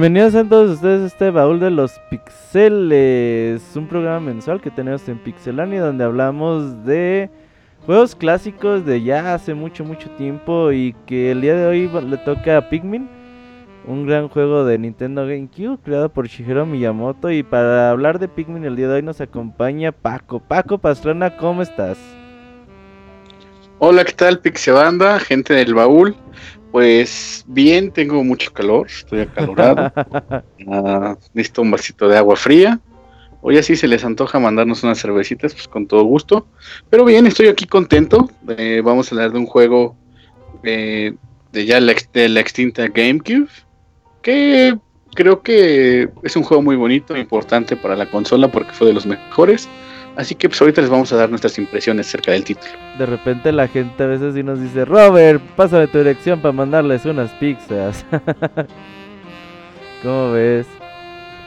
Bienvenidos a todos ustedes a este baúl de los pixeles, un programa mensual que tenemos en Pixelania donde hablamos de juegos clásicos de ya hace mucho mucho tiempo y que el día de hoy le toca a Pikmin, un gran juego de Nintendo GameCube creado por Shigeru Miyamoto y para hablar de Pikmin el día de hoy nos acompaña Paco. Paco Pastrana, ¿cómo estás? Hola, ¿qué tal Pixebanda, gente del baúl? Pues bien, tengo mucho calor, estoy acalorado. uh, necesito un vasito de agua fría. Hoy así se les antoja mandarnos unas cervecitas, pues con todo gusto. Pero bien, estoy aquí contento. Eh, vamos a hablar de un juego eh, de ya la, de la extinta GameCube. Que creo que es un juego muy bonito, importante para la consola porque fue de los mejores. Así que pues ahorita les vamos a dar nuestras impresiones acerca del título. De repente la gente a veces sí nos dice, Robert, pásame tu dirección para mandarles unas pizzas. ¿Cómo ves?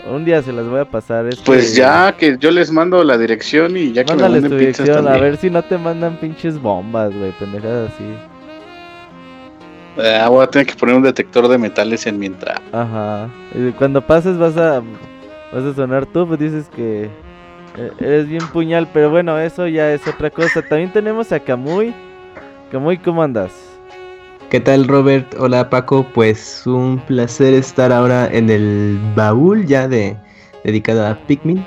Un día se las voy a pasar. Pues ya que yo les mando la dirección y ya que me manden tu dirección, a ver si no te mandan pinches bombas, güey, pendejadas así. Ah, voy a tener que poner un detector de metales en mi entrada. Ajá. Y cuando pases vas a vas a sonar tú, pues dices que eres bien puñal, pero bueno, eso ya es otra cosa. También tenemos a Kamui. Kamui, ¿cómo andas? ¿Qué tal Robert? Hola Paco, pues un placer estar ahora en el baúl ya de dedicado a Pikmin.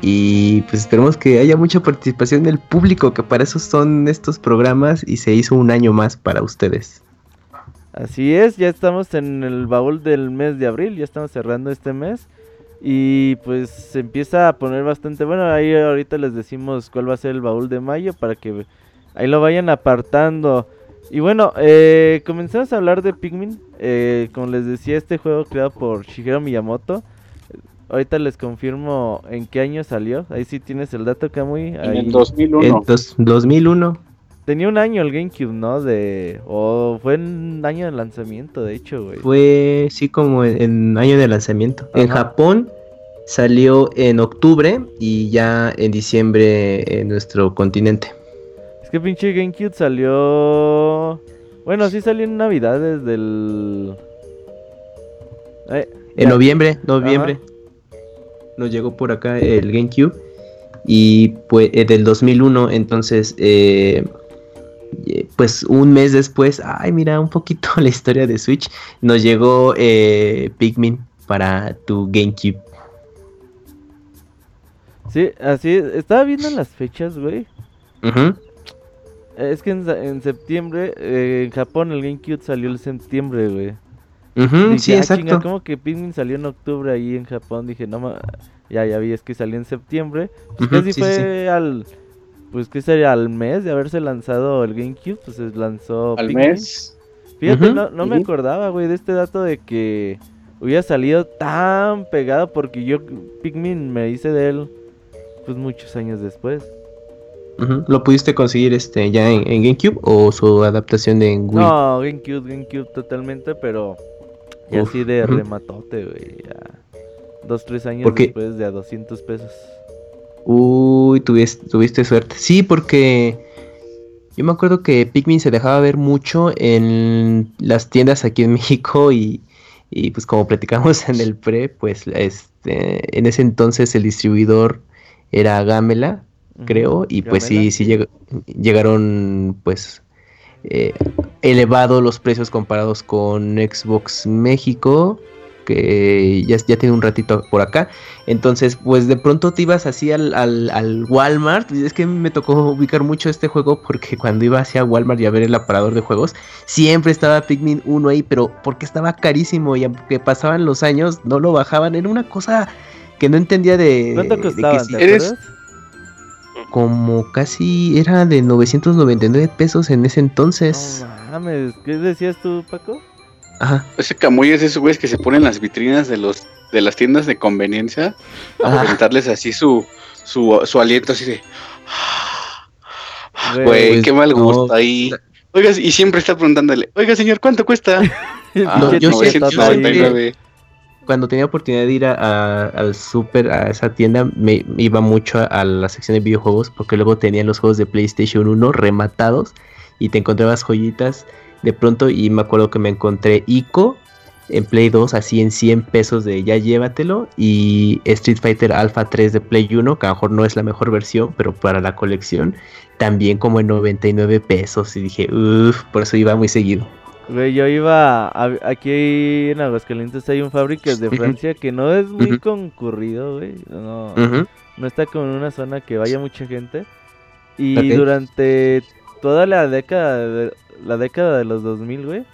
Y pues esperemos que haya mucha participación del público, que para eso son estos programas y se hizo un año más para ustedes. Así es, ya estamos en el baúl del mes de abril, ya estamos cerrando este mes. Y pues se empieza a poner bastante bueno. Ahí ahorita les decimos cuál va a ser el baúl de mayo para que ahí lo vayan apartando. Y bueno, eh, comenzamos a hablar de Pikmin. Eh, como les decía, este juego creado por Shigeru Miyamoto. Ahorita les confirmo en qué año salió. Ahí sí tienes el dato, Kamui. En el 2001. En dos- 2001. Tenía un año el GameCube, ¿no? De... O fue en año de lanzamiento, de hecho, güey. Fue, sí, como en, en año de lanzamiento. En Ajá. Japón salió en octubre y ya en diciembre en nuestro continente. Es que pinche GameCube salió... Bueno, sí salió en Navidades del... Eh, En noviembre, noviembre. Nos llegó por acá el GameCube. Y pues eh, del 2001, entonces, eh, pues un mes después, ay, mira, un poquito la historia de Switch, nos llegó eh, Pikmin para tu GameCube. Sí, así es. Estaba viendo las fechas, güey. Es que en, septiembre, eh, en Japón el GameCube salió en septiembre, güey. Dije, sí, ah, exacto. chinga, ¿cómo que Pikmin salió en octubre ahí en Japón? Dije, no ma... Ya, ya vi, es que salió en septiembre. Pues casi sí, fue sí. al... Pues que sería al mes de haberse lanzado el GameCube, pues se lanzó Al Pikmin. mes. Fíjate, no, no me acordaba, güey, de este dato de que hubiera salido tan pegado porque yo Pikmin me hice de él pues muchos años después. ¿Lo pudiste conseguir este ya en, en GameCube o su adaptación en Wii? No, GameCube, GameCube totalmente, pero así de rematote, güey, ya. Dos, tres años después de a 200 pesos. Uy, tuviste, tuviste suerte. Sí, porque yo me acuerdo que Pikmin se dejaba ver mucho en las tiendas aquí en México y, y pues como platicamos en el pre, pues este, en ese entonces el distribuidor era Gamela, creo, y pues sí, sí. lleg- llegaron pues eh, elevados los precios comparados con Xbox México, que ya, ya tiene un ratito por acá. Entonces, pues de pronto te ibas así al, al, al Walmart. y Es que me tocó ubicar mucho este juego porque cuando iba hacia Walmart y a ver el aparador de juegos, siempre estaba Pikmin 1 ahí, pero porque estaba carísimo y aunque pasaban los años, no lo bajaban. Era una cosa que no entendía de... ¿Cuánto de que costaban, si- te eres- acuerdas? como casi era de 999 pesos en ese entonces. No mames, ¿qué decías tú, Paco? Ajá. Ese Camuy es de esos güeyes que se ponen en las vitrinas de los de las tiendas de conveniencia a Ah. aventarles así su, su, su aliento así de Güey, güey, qué mal no. gusto ahí. Oiga, y siempre está preguntándole, oiga señor, ¿cuánto cuesta? Ah, No, yo sé- yo sé 999. Cuando tenía oportunidad de ir a- a- al super, a esa tienda, me, me iba mucho a, a la sección de videojuegos porque luego tenían los juegos de PlayStation 1 rematados y te encontrabas joyitas de pronto y me acuerdo que me encontré Ico en Play 2 así en 100 pesos de ya llévatelo y Street Fighter Alpha 3 de Play 1 que a lo mejor no es la mejor versión pero para la colección también como en 99 pesos y dije uff por eso iba muy seguido Güey, yo iba a- aquí en Aguascalientes hay un Fábricas de. Francia que no es muy concurrido, güey. No, no está como en una zona que vaya mucha gente. Y durante toda la década de, la década de los 2000, güey,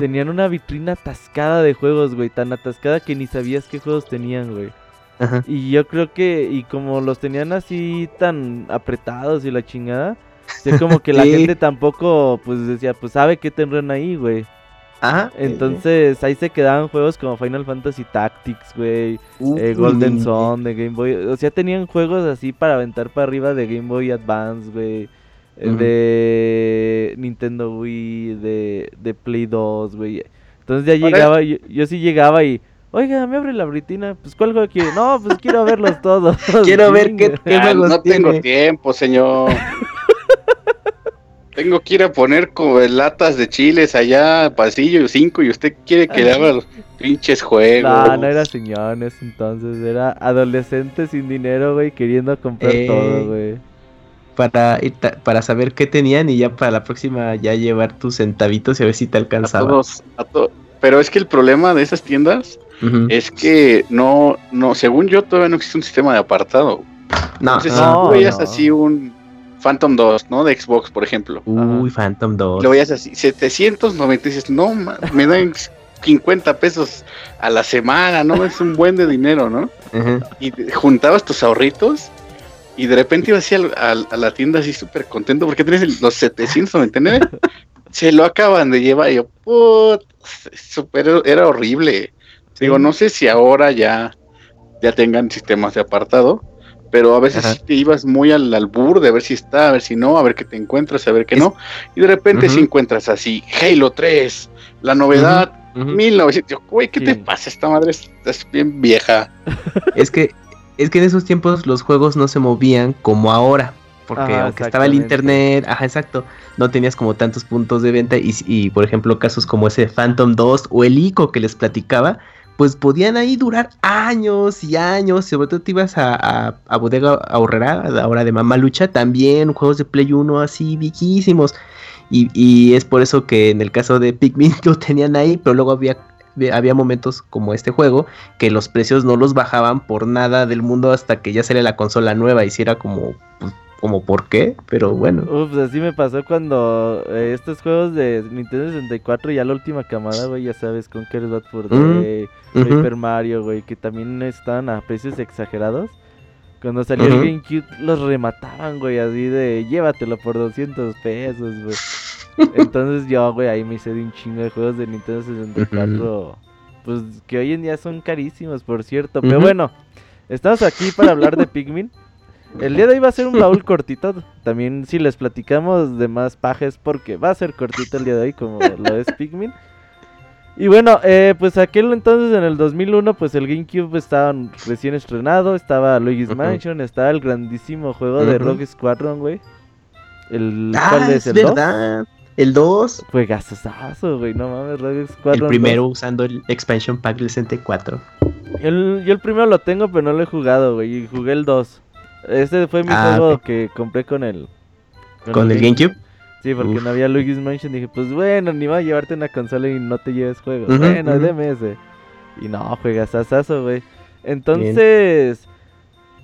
tenían una vitrina atascada de juegos, güey, tan atascada que ni sabías qué juegos tenían, güey. Ajá. Y yo creo que, y como los tenían así tan apretados y la chingada, sea, como que la Sí. gente tampoco, pues decía, pues sabe qué tendrán ahí, güey. Ajá. Entonces ahí se quedaban juegos como Final Fantasy Tactics, güey, eh, Golden Sun de Game Boy. O sea, tenían juegos así para aventar para arriba de Game Boy Advance, güey. De Nintendo Wii, de, de Play 2, güey. Entonces ya llegaba, yo, yo sí llegaba y, oiga, me abre la britina. Pues, ¿cuál juego quiere? No, pues quiero verlos todos. Quiero ver qué, qué Ah, juegos no tengo tiempo, señor. tengo que ir a poner como latas de chiles allá, pasillo 5, y usted quiere que le haga los pinches juegos. No, no era señores entonces, era adolescente sin dinero, güey, queriendo comprar Eh, todo, güey. Para, ir ta- para saber qué tenían y ya para la próxima ya llevar tus centavitos y a ver si te a alcanzaba. todos, a to- Pero es que el problema de esas tiendas es que no, no, según yo, todavía no existe un sistema de apartado. No, Entonces, no. si no, tú veías no. así un Phantom 2, ¿no? De Xbox, por ejemplo. Uy, Phantom 2. Lo veías así, 790, y dices, no, me dan 50 pesos a la semana, ¿no? Es un buen de dinero, ¿no? Ujú. Y juntabas tus ahorritos y de repente ibas así a, la tienda así súper contento porque tienes los 799. se lo acaban de llevar. Y yo, put, super, era horrible. Digo, no sé si ahora ya, ya tengan sistemas de apartado, pero a veces sí te ibas muy al albur de ver si está, a ver si no, a ver qué te encuentras, a ver qué no. Y de repente si Ujú. encuentras así, Halo 3, la novedad, Ujú. 1900. Yo, Güey, ¿qué te pasa? Esta madre es, es bien vieja. Es que, es que en esos tiempos los juegos no se movían como ahora. Porque Ajá, aunque estaba el internet, ajá, exacto, no tenías como tantos puntos de venta. Y, y, por ejemplo, casos como ese Phantom 2 o el ICO que les platicaba, pues podían ahí durar años y años. Sobre todo te ibas a, a, a Bodega Ahorrera, ahora de Mamalucha, también juegos de Play 1 así viejísimos. Y, y es por eso que en el caso de Pikmin lo tenían ahí, pero luego había, había momentos como este juego que los precios no los bajaban por nada del mundo hasta que ya sale la consola nueva y si era como, pues, como ¿por qué? Pero bueno. Ups, así me pasó cuando eh, estos juegos de Nintendo 64, ya la última camada, güey, ya sabes, Conquer Bad Fur Mm, Day, Ujú. Paper Mario, güey, que también estaban a precios exagerados. Cuando salió el GameCube los remataban, güey, así de llévatelo por 200 pesos, güey. Entonces yo, güey, ahí me hice de un chingo de juegos de Nintendo 64. Pues que hoy en día son carísimos, por cierto. Pero bueno, estamos aquí para hablar de Pikmin. El día de hoy va a ser un baúl cortito. También si les platicamos de más pajes, porque va a ser cortito el día de hoy, como lo es Pikmin. Y bueno, eh, pues aquel entonces en el 2001, pues el GameCube estaba recién estrenado, estaba Luigi's. Mansion, estaba el grandísimo juego de. Rogue Squadron, güey. El, Ah, ¿Cuál es, es? ¿El 2? El 2. Fue gasosazo, güey, no mames, Rogue Squadron. El primero usando el expansion pack del 64. 2. Yo el, yo el primero lo tengo, pero no lo he jugado, güey, y jugué el 2. Este fue mi Ah, juego que compré con el... Con el GameCube. Sí, porque Uf. no había Luigi's Mansion. Dije, pues bueno, ni va a llevarte una consola y no te lleves juegos. Ujú, bueno, ujú. deme ese. Y no, juegas asazo, güey. Entonces,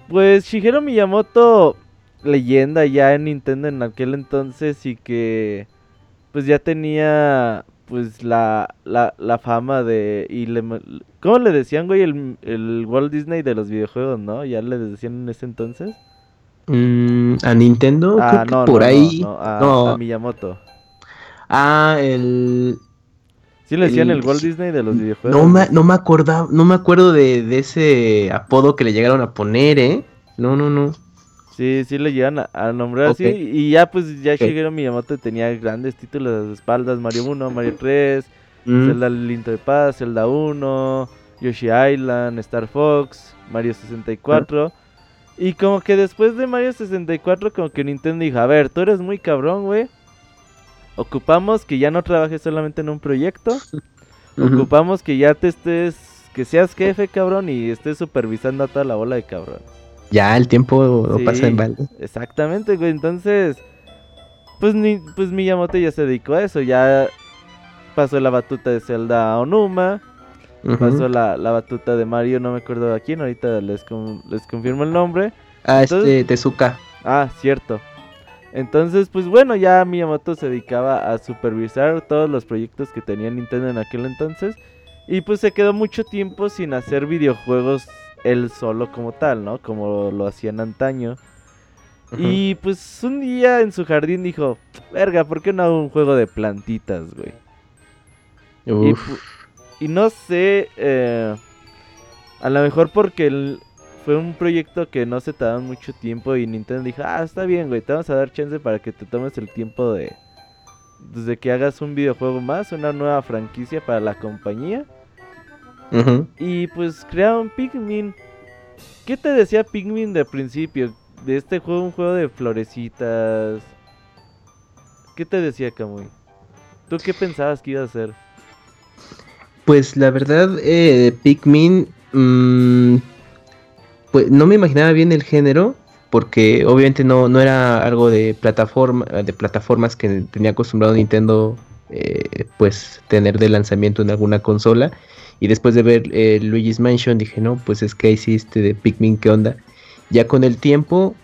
pues Shigeru Miyamoto, leyenda ya en Nintendo en aquel entonces y que pues ya tenía pues la, la, la fama de... Y le, ¿Cómo le decían, güey? El, el Walt Disney de los videojuegos, ¿no? Ya le decían en ese entonces. Mm, a Nintendo, Ah, creo que no, por no, ahí. no, a, no. a Miyamoto. Ah, el. Sí le decían el, El- Walt Disney de los videojuegos. No me, no me acordaba, no me acuerdo de, de ese apodo que le llegaron a poner, ¿eh? No, no, no. Sí, sí le llegan a, a nombrar así. Y ya pues ya Ok. Shigeru Miyamoto tenía grandes títulos a sus espaldas. Mario 1, Mario 3, Mm, Zelda Linto de Paz, Zelda 1, Yoshi Island, Star Fox, Mario 64. Y como que después de Mario 64 como que Nintendo dijo, a ver, tú eres muy cabrón, güey. Ocupamos que ya no trabajes solamente en un proyecto. Ocupamos que ya te estés, que seas jefe, cabrón, y estés supervisando a toda la bola de cabrón. Ya el tiempo no Sí. pasa en balde. Exactamente, güey. Entonces, pues, ni, pues Miyamoto ya se dedicó a eso. Ya pasó la batuta de Zelda a Onuma. Pasó la, la batuta de Mario, no me acuerdo a quién. Ahorita les, con- les confirmo el nombre. Ah, Entonces- este, Tezuka. Ah, cierto. Entonces, pues bueno, ya Miyamoto se dedicaba a supervisar todos los proyectos que tenía Nintendo en aquel entonces. Y pues se quedó mucho tiempo sin hacer videojuegos él solo como tal, ¿no? Como lo hacían antaño. Y pues un día en su jardín dijo, verga, ¿por qué no hago un juego de plantitas, güey? Y, no sé, eh, a lo mejor porque el- fue un proyecto que no se tardaron mucho tiempo y Nintendo dijo, ah, está bien, güey, te vamos a dar chance para que te tomes el tiempo de... Desde que hagas un videojuego más, una nueva franquicia para la compañía. Y pues crearon Pikmin. ¿Qué te decía Pikmin de principio? De este juego, un juego de florecitas. ¿Qué ¿Qué te decía Kamui? ¿Tú qué pensabas que iba a hacer? Pues la verdad, eh, Pikmin, mm, pues no me imaginaba bien el género, porque obviamente no, no era algo de plataforma, de plataformas que tenía acostumbrado Nintendo, eh, pues tener de lanzamiento en alguna consola. Y después de ver eh, Luigi's Mansion dije, no, pues es que hiciste de Pikmin, ¿qué onda? Ya con el tiempo,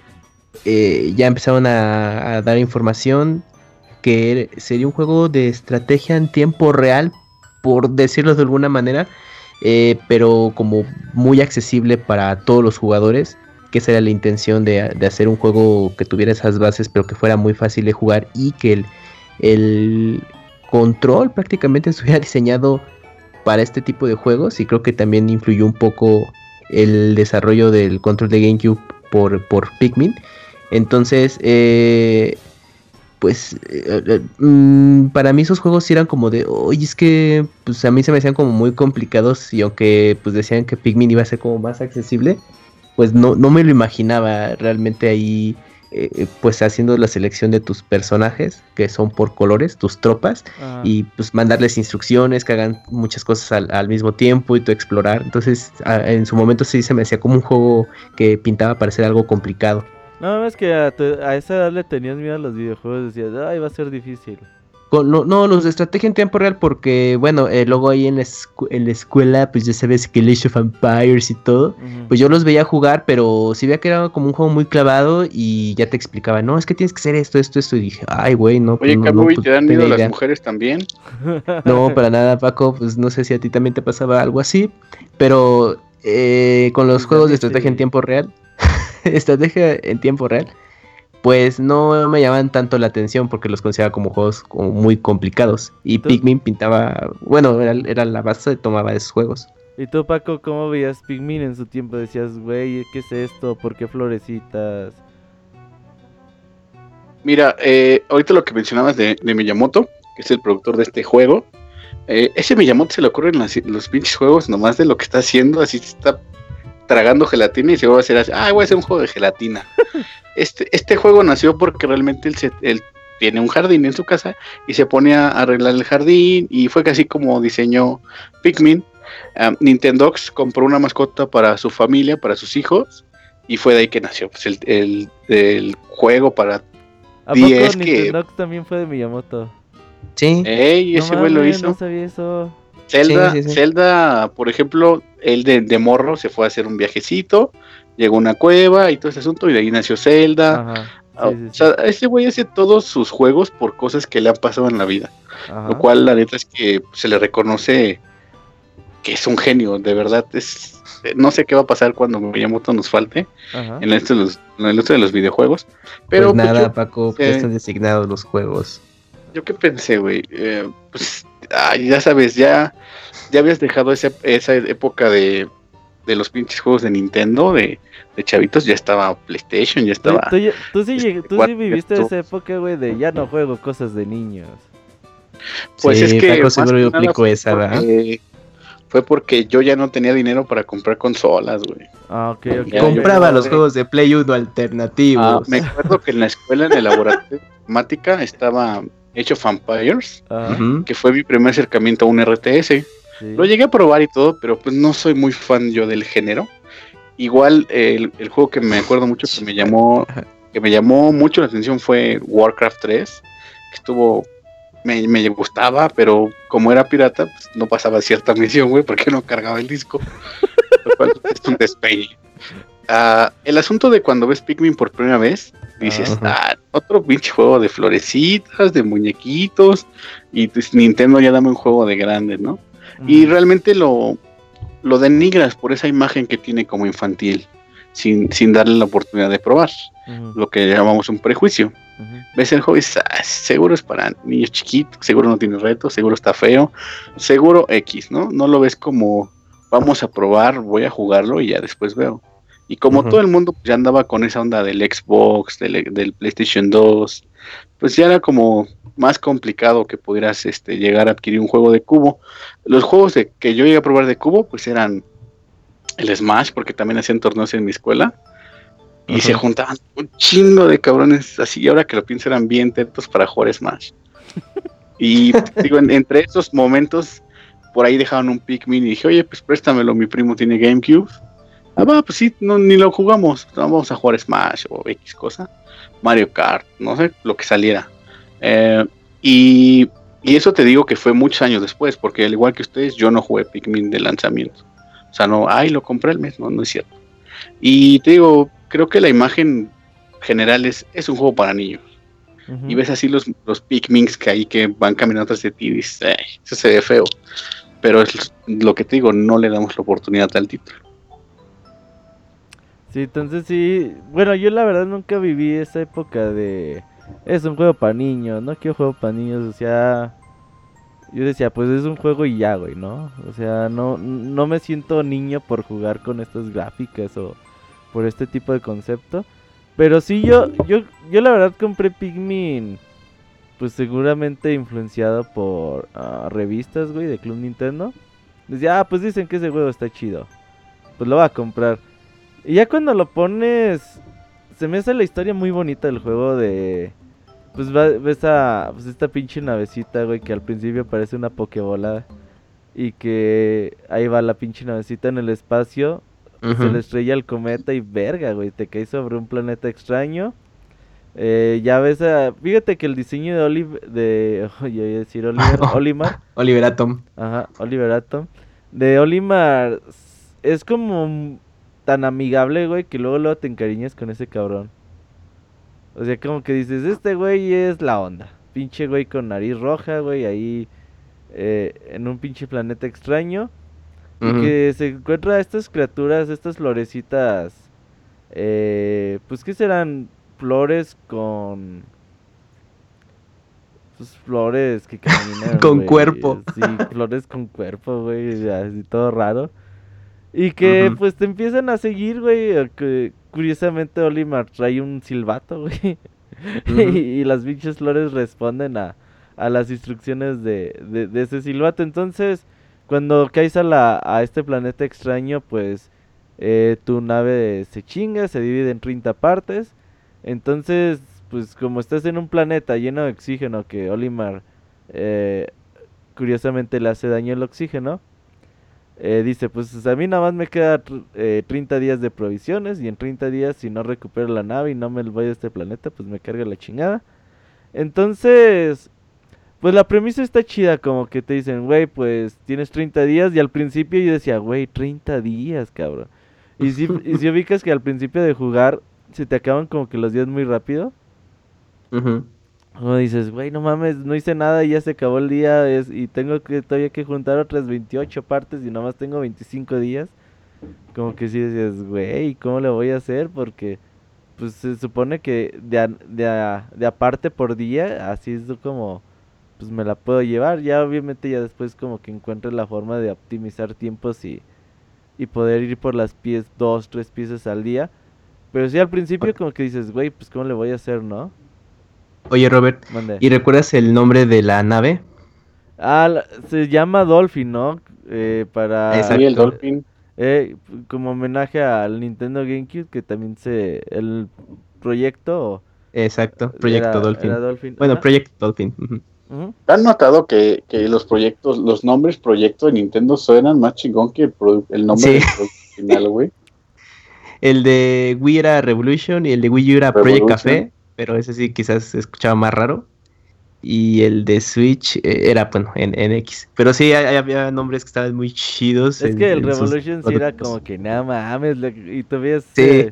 eh, ya empezaron a, dar información que sería un juego de estrategia en tiempo real, por decirlo de alguna manera, eh, pero como muy accesible para todos los jugadores, que esa era la intención de, de hacer un juego que tuviera esas bases, pero que fuera muy fácil de jugar y que el, el control prácticamente estuviera diseñado para este tipo de juegos y creo que también influyó un poco el desarrollo del control de GameCube por, por Pikmin. Entonces, eh, pues eh, eh, mm, para mí esos juegos eran como de, oye, es que pues a mí se me hacían como muy complicados y aunque pues decían que Pikmin iba a ser como más accesible, pues no, no me lo imaginaba realmente ahí eh, pues haciendo la selección de tus personajes que son por colores, tus tropas Ajá. y pues mandarles instrucciones que hagan muchas cosas al, al mismo tiempo y tú explorar. Entonces a- en su momento sí se me hacía como un juego que pintaba para ser algo complicado. No, es que a, tu- a esa edad le tenías miedo a los videojuegos, decías, ay, va a ser difícil. Con- no, no, los de estrategia en tiempo real, porque, bueno, eh, luego ahí en la, escu- en la escuela, pues ya sabes que Age of Empires y todo, pues yo los veía jugar, pero sí veía que era como un juego muy clavado y ya te explicaba, no, es que tienes que hacer esto, esto, esto, y dije, ay, güey, no, Oye, no, no, pues, ¿te dan miedo las idea". mujeres también? No, para nada, Paco, pues no sé si a ti también te pasaba algo así, pero eh, con los juegos de estrategia en tiempo real, estrategia en tiempo real, pues no me llamaban tanto la atención porque los consideraba como juegos como muy complicados. Y Pikmin pintaba, bueno, era, era la base, tomaba esos juegos. ¿Y tú, Paco, cómo veías Pikmin en su tiempo? Decías, güey, ¿qué es esto? ¿Por qué florecitas? Mira, eh, ahorita lo que mencionabas de, de Miyamoto, que es el productor de este juego, eh, ese Miyamoto se le ocurren las- los pinches juegos nomás de lo que está haciendo, así se está tragando gelatina y se va a hacer así, ah, voy a hacer un juego de gelatina. este, este juego nació porque realmente él, se- él tiene un jardín en su casa y se pone a arreglar el jardín y fue casi como diseñó Pikmin. Ah, Nintendox compró una mascota para su familia, para sus hijos, y fue de ahí que nació pues, el, el- el juego para ¿A Y poco es que- Nintendo también fue de Miyamoto? Sí, Ey, No ese güey lo hizo. No sabía eso. Zelda, Sí, sí, sí. Zelda, por ejemplo, él de, de morro se fue a hacer un viajecito, llegó a una cueva y todo ese asunto, y de ahí nació Zelda. Ajá. Ah, o sea, ese güey hace todos sus juegos por cosas que le han pasado en la vida. Ajá. Lo cual, la neta, es que se le reconoce que es un genio, de verdad. es No sé qué va a pasar cuando Miyamoto nos falte Ajá. en esto de los, en el esto de los videojuegos. Pero pues pues, nada, yo- Paco, sí. ya están designados los juegos. Yo qué pensé, güey. Eh, pues, ay, ya sabes, ya, ya habías dejado esa, esa época de, de los pinches juegos de Nintendo, de, de chavitos, ya estaba PlayStation, ya estaba. tú tú sí, este, tú sí cuatro, viviste esa época, güey, de ya no juego cosas de niños. Pues sí, es que Paco seguro yo nada aplico fue esa, Fue porque yo ya no tenía dinero para comprar consolas, güey. Ah, ok, ok. Ya, Compraba yo- los juegos de Play 1 Ah, alternativos. me acuerdo que en la escuela, en el laboratorio de informática, estaba Age of Ujú. que fue mi primer acercamiento a un RTS. sí. Lo llegué a probar y todo, pero pues no soy muy fan yo del género. Igual eh, el, el juego que me acuerdo mucho que me llamó que me llamó mucho la atención fue Warcraft 3, que estuvo me, me gustaba, pero como era pirata, pues no pasaba cierta misión, güey, porque no cargaba el disco. Lo cual es un despeñe. Ah, el asunto de cuando ves Pikmin por primera vez, dices, ah, otro pinche juego de florecitas, de muñequitos, y pues, Nintendo ya dame un juego de grandes, ¿no? Y realmente lo, lo denigras por esa imagen que tiene como infantil, sin, sin darle la oportunidad de probar, lo que llamamos un prejuicio. Ves el juego y dices, "Ah, seguro es para niños chiquitos, seguro no tiene reto, seguro está feo, seguro X, ¿no? No lo ves como vamos a probar, voy a jugarlo y ya después veo. Y como todo el mundo pues, ya andaba con esa onda del Xbox, del, del PlayStation 2, pues ya era como más complicado que pudieras este, llegar a adquirir un juego de cubo. Los juegos de, que yo llegué a probar de cubo, pues eran el Smash, porque también hacían torneos en mi escuela. Y se juntaban un chingo de cabrones así, y ahora que lo pienso eran bien tetos para jugar Smash. y digo, entre esos momentos, por ahí dejaron un Pikmin y dije, oye, pues préstamelo, mi primo tiene GameCube. Ah, va, pues sí, no, ni lo jugamos, vamos a jugar Smash o X cosa. Mario Kart, no sé, lo que saliera. Eh, y, y, eso te digo que fue muchos años después, porque al igual que ustedes, yo no jugué Pikmin de lanzamiento. O sea, no, ay, lo compré el mes, no, no es cierto. Y te digo, creo que la imagen general es, es un juego para niños. Y ves así los, los Pikmins que hay que van caminando atrás de ti y dices, eso se ve feo. Pero es lo que te digo, no le damos la oportunidad al título. Entonces sí. Bueno, yo la verdad nunca viví esa época de. Es un juego para niños, no quiero juego para niños, o sea. Yo decía, pues es un juego y ya, güey, ¿no? O sea, no, no me siento niño por jugar con estas gráficas o por este tipo de concepto. Pero sí, yo, yo, yo la verdad compré Pikmin, pues seguramente influenciado por uh, revistas, güey, de Club Nintendo. Decía, ah, pues dicen que ese juego está chido. Pues lo va a comprar. Y ya cuando lo pones, se me hace la historia muy bonita del juego de... Pues ves a pues esta pinche navecita, güey, que al principio parece una pokebola. Y que ahí va la pinche navecita en el espacio. Se le estrella el cometa y verga, güey, te caes sobre un planeta extraño. Eh, ya ves a... Fíjate que el diseño de Oliver... De... Oye, voy a decir Oliver... Olimar. Oliver Atom. Ajá, Oliver Atom. De Olimar es como tan amigable, güey, que luego, luego te encariñas con ese cabrón. O sea, como que dices, este güey es la onda. Pinche güey con nariz roja, güey, ahí eh, en un pinche planeta extraño. Y que se encuentra estas criaturas, estas florecitas. Eh, pues, ¿qué serán? Flores con. Pues flores que caminan. con cuerpo. Sí, flores con cuerpo, güey. Así todo raro. Y que pues te empiezan a seguir, güey. Que curiosamente Olimar trae un silbato, güey. y, las bichas flores responden a, a las instrucciones de, de, ese silbato. Entonces, cuando caes a, la, a este planeta extraño, pues eh, tu nave se chinga, se divide en 30 partes. Entonces, pues como estás en un planeta lleno de oxígeno que Olimar eh, curiosamente le hace daño el oxígeno, eh, dice, pues a mí nada más me queda 30 eh, días de provisiones y en 30 días si no recupero la nave y no me voy a este planeta, pues me carga la chingada. Entonces, pues la premisa está chida, como que te dicen, güey, pues tienes 30 días y al principio yo decía, güey, 30 días, cabrón. Y si, y si ubicas que al principio de jugar se te acaban como que los días muy rápido. Como dices, güey, no mames, no hice nada y ya se acabó el día es, y tengo que todavía que juntar otras 28 partes y nomás tengo 25 días. Como que si decías, güey, ¿cómo le voy a hacer? Porque pues se supone que de, de, de aparte por día, así es como pues me la puedo llevar. Ya obviamente ya después como que encuentres la forma de optimizar tiempos y, y poder ir por las pies, dos, tres piezas al día. Pero sí al principio como que dices, güey, pues cómo le voy a hacer, ¿no? Oye, Robert, ¿y recuerdas el nombre de la nave? Ah, se llama Dolphin, ¿no? Eh, para... Sí, el Dolphin. Eh, como homenaje al Nintendo GameCube, que también se... El proyecto... Exacto, Proyecto Dolphin. Bueno, Proyecto Dolphin. ¿Han notado que, que, los proyectos, los nombres proyecto de Nintendo suenan más chingón que el, nombre final, güey? el de Wii era Revolution y el de Wii U era Project Café pero ese sí quizás se escuchaba más raro. Y el de Switch eh, era, bueno, en, en, X. Pero sí, había nombres que estaban muy chidos. Es que el Revolution sí era como que nada mames. Y tú veías, sí.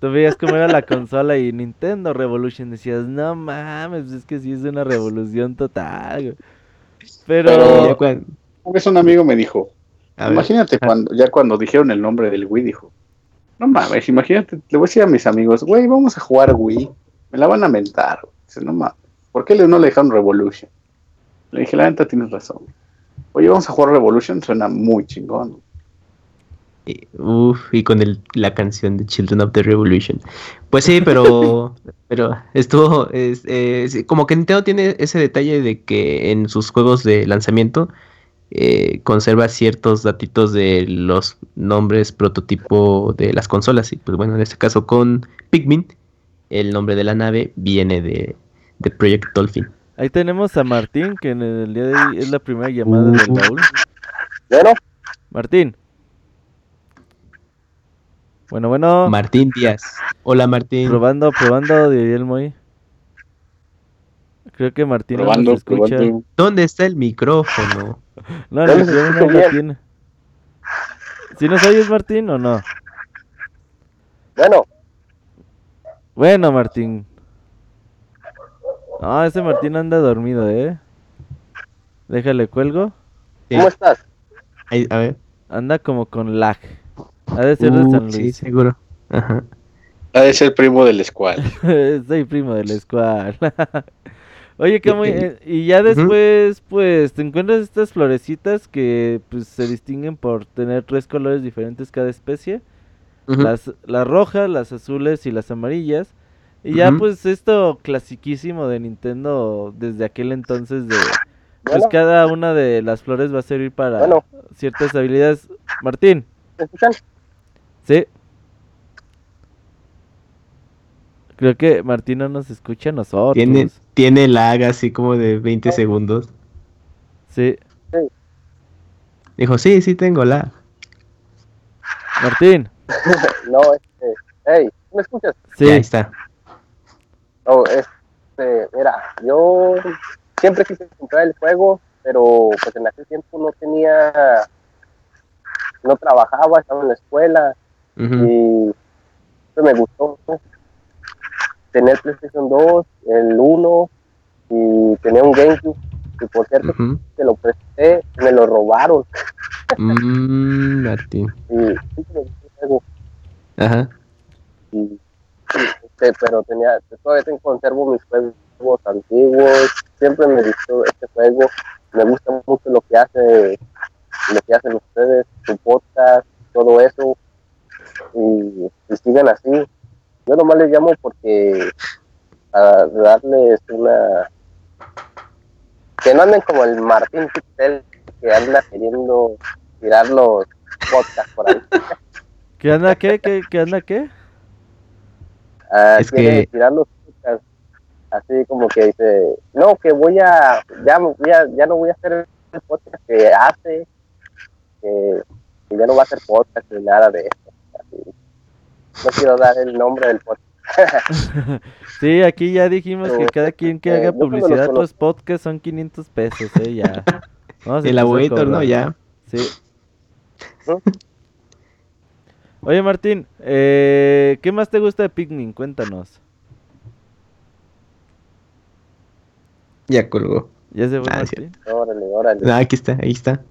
tú veías cómo era la consola y Nintendo Revolution. Decías, no mames, es que sí es una revolución total. Pero. Pero es un amigo me dijo. Imagínate cuando, ya cuando dijeron el nombre del Wii, dijo. No mames, imagínate, le voy a decir a mis amigos, güey, vamos a jugar Wii me la van a mentar. Dice, no mames, ¿por qué no le dejaron Revolution? Le dije, la neta tienes razón. Oye, vamos a jugar Revolution, suena muy chingón. Y, uf, y con el, la canción de Children of the Revolution. Pues sí, pero, pero estuvo, es, como que Nintendo tiene ese detalle de que en sus juegos de lanzamiento eh, conserva ciertos datitos de los nombres prototipo de las consolas. Y pues bueno, en este caso con Pikmin, el nombre de la nave viene de, de Project Dolphin. Ahí tenemos a Martín, que en el día de hoy es la primera llamada del Uh. baúl. Bueno, Martín. Bueno, bueno. Martín Díaz. Hola Martín. Probando, probando, diría el Moy. Creo que Martín no nos escucha. probando. ¿Dónde está el micrófono? No, el micrófono no lo tiene. ¿Sí nos oyes, Martín, o no? bueno, Bueno, Martín. No, ese Martín anda dormido, ¿eh? Déjale cuelgo. Sí. ¿cómo estás? Ahí, a ver. Anda como con lag. Ha de ser de Uh, San sí, Luis. seguro. Ajá. Ha de ser primo del squad. Soy primo de la escuadra. Oye, que muy... Eh, y ya después, pues, te encuentras estas florecitas que, pues, se distinguen por tener tres colores diferentes cada especie. Las, las rojas, las azules y las amarillas. Y ya, pues, esto clasiquísimo de Nintendo desde aquel entonces de... Pues Bueno, cada una de las flores va a servir para Bueno. ciertas habilidades. Martín, ¿me escuchan? sí. Creo que Martín no nos escucha a nosotros. Tiene, tiene lag así como de 20 segundos. Sí. Dijo, sí, sí tengo lag. Martín, No, este, hey, ¿me escuchas? sí. Ya está. No, este, mira, yo siempre quise comprar el juego, pero pues en aquel tiempo no tenía, no trabajaba, estaba en la escuela y pues, me gustó tener PlayStation 2, el 1 y tenía un GameCube que por cierto te lo presté, me lo robaron Mm, Martín. y Ajá. y este, pero tenía todavía tengo, conservo mis juegos antiguos. Siempre me gustó este juego. Me gusta mucho lo que hace lo que hacen ustedes su podcast todo eso. Y, y sigan así. Yo nomás les llamo porque a darles una que no anden como el Martín Pixel que anda queriendo tirar los podcasts por ahí ¿Qué anda qué? ¿Qué, qué anda qué? Ah, Es que- tirar los así como que dice, no, que voy a, ya, voy a- ya no voy a hacer el podcast que hace, que, que ya no va a hacer podcast ni nada de eso. Así. No quiero dar el nombre del podcast. Sí, aquí ya dijimos que cada quien que eh, haga publicidad los podcasts son 500 pesos, eh, ya. Vamos El abuelito, ¿no? Ya. Sí. ¿No? Oye, Martín, eh, ¿qué más te gusta de Pikmin? Cuéntanos. Ya colgó. ¿Ya se fue Ah, Martín? Órale, órale. Ah, aquí está, ahí está.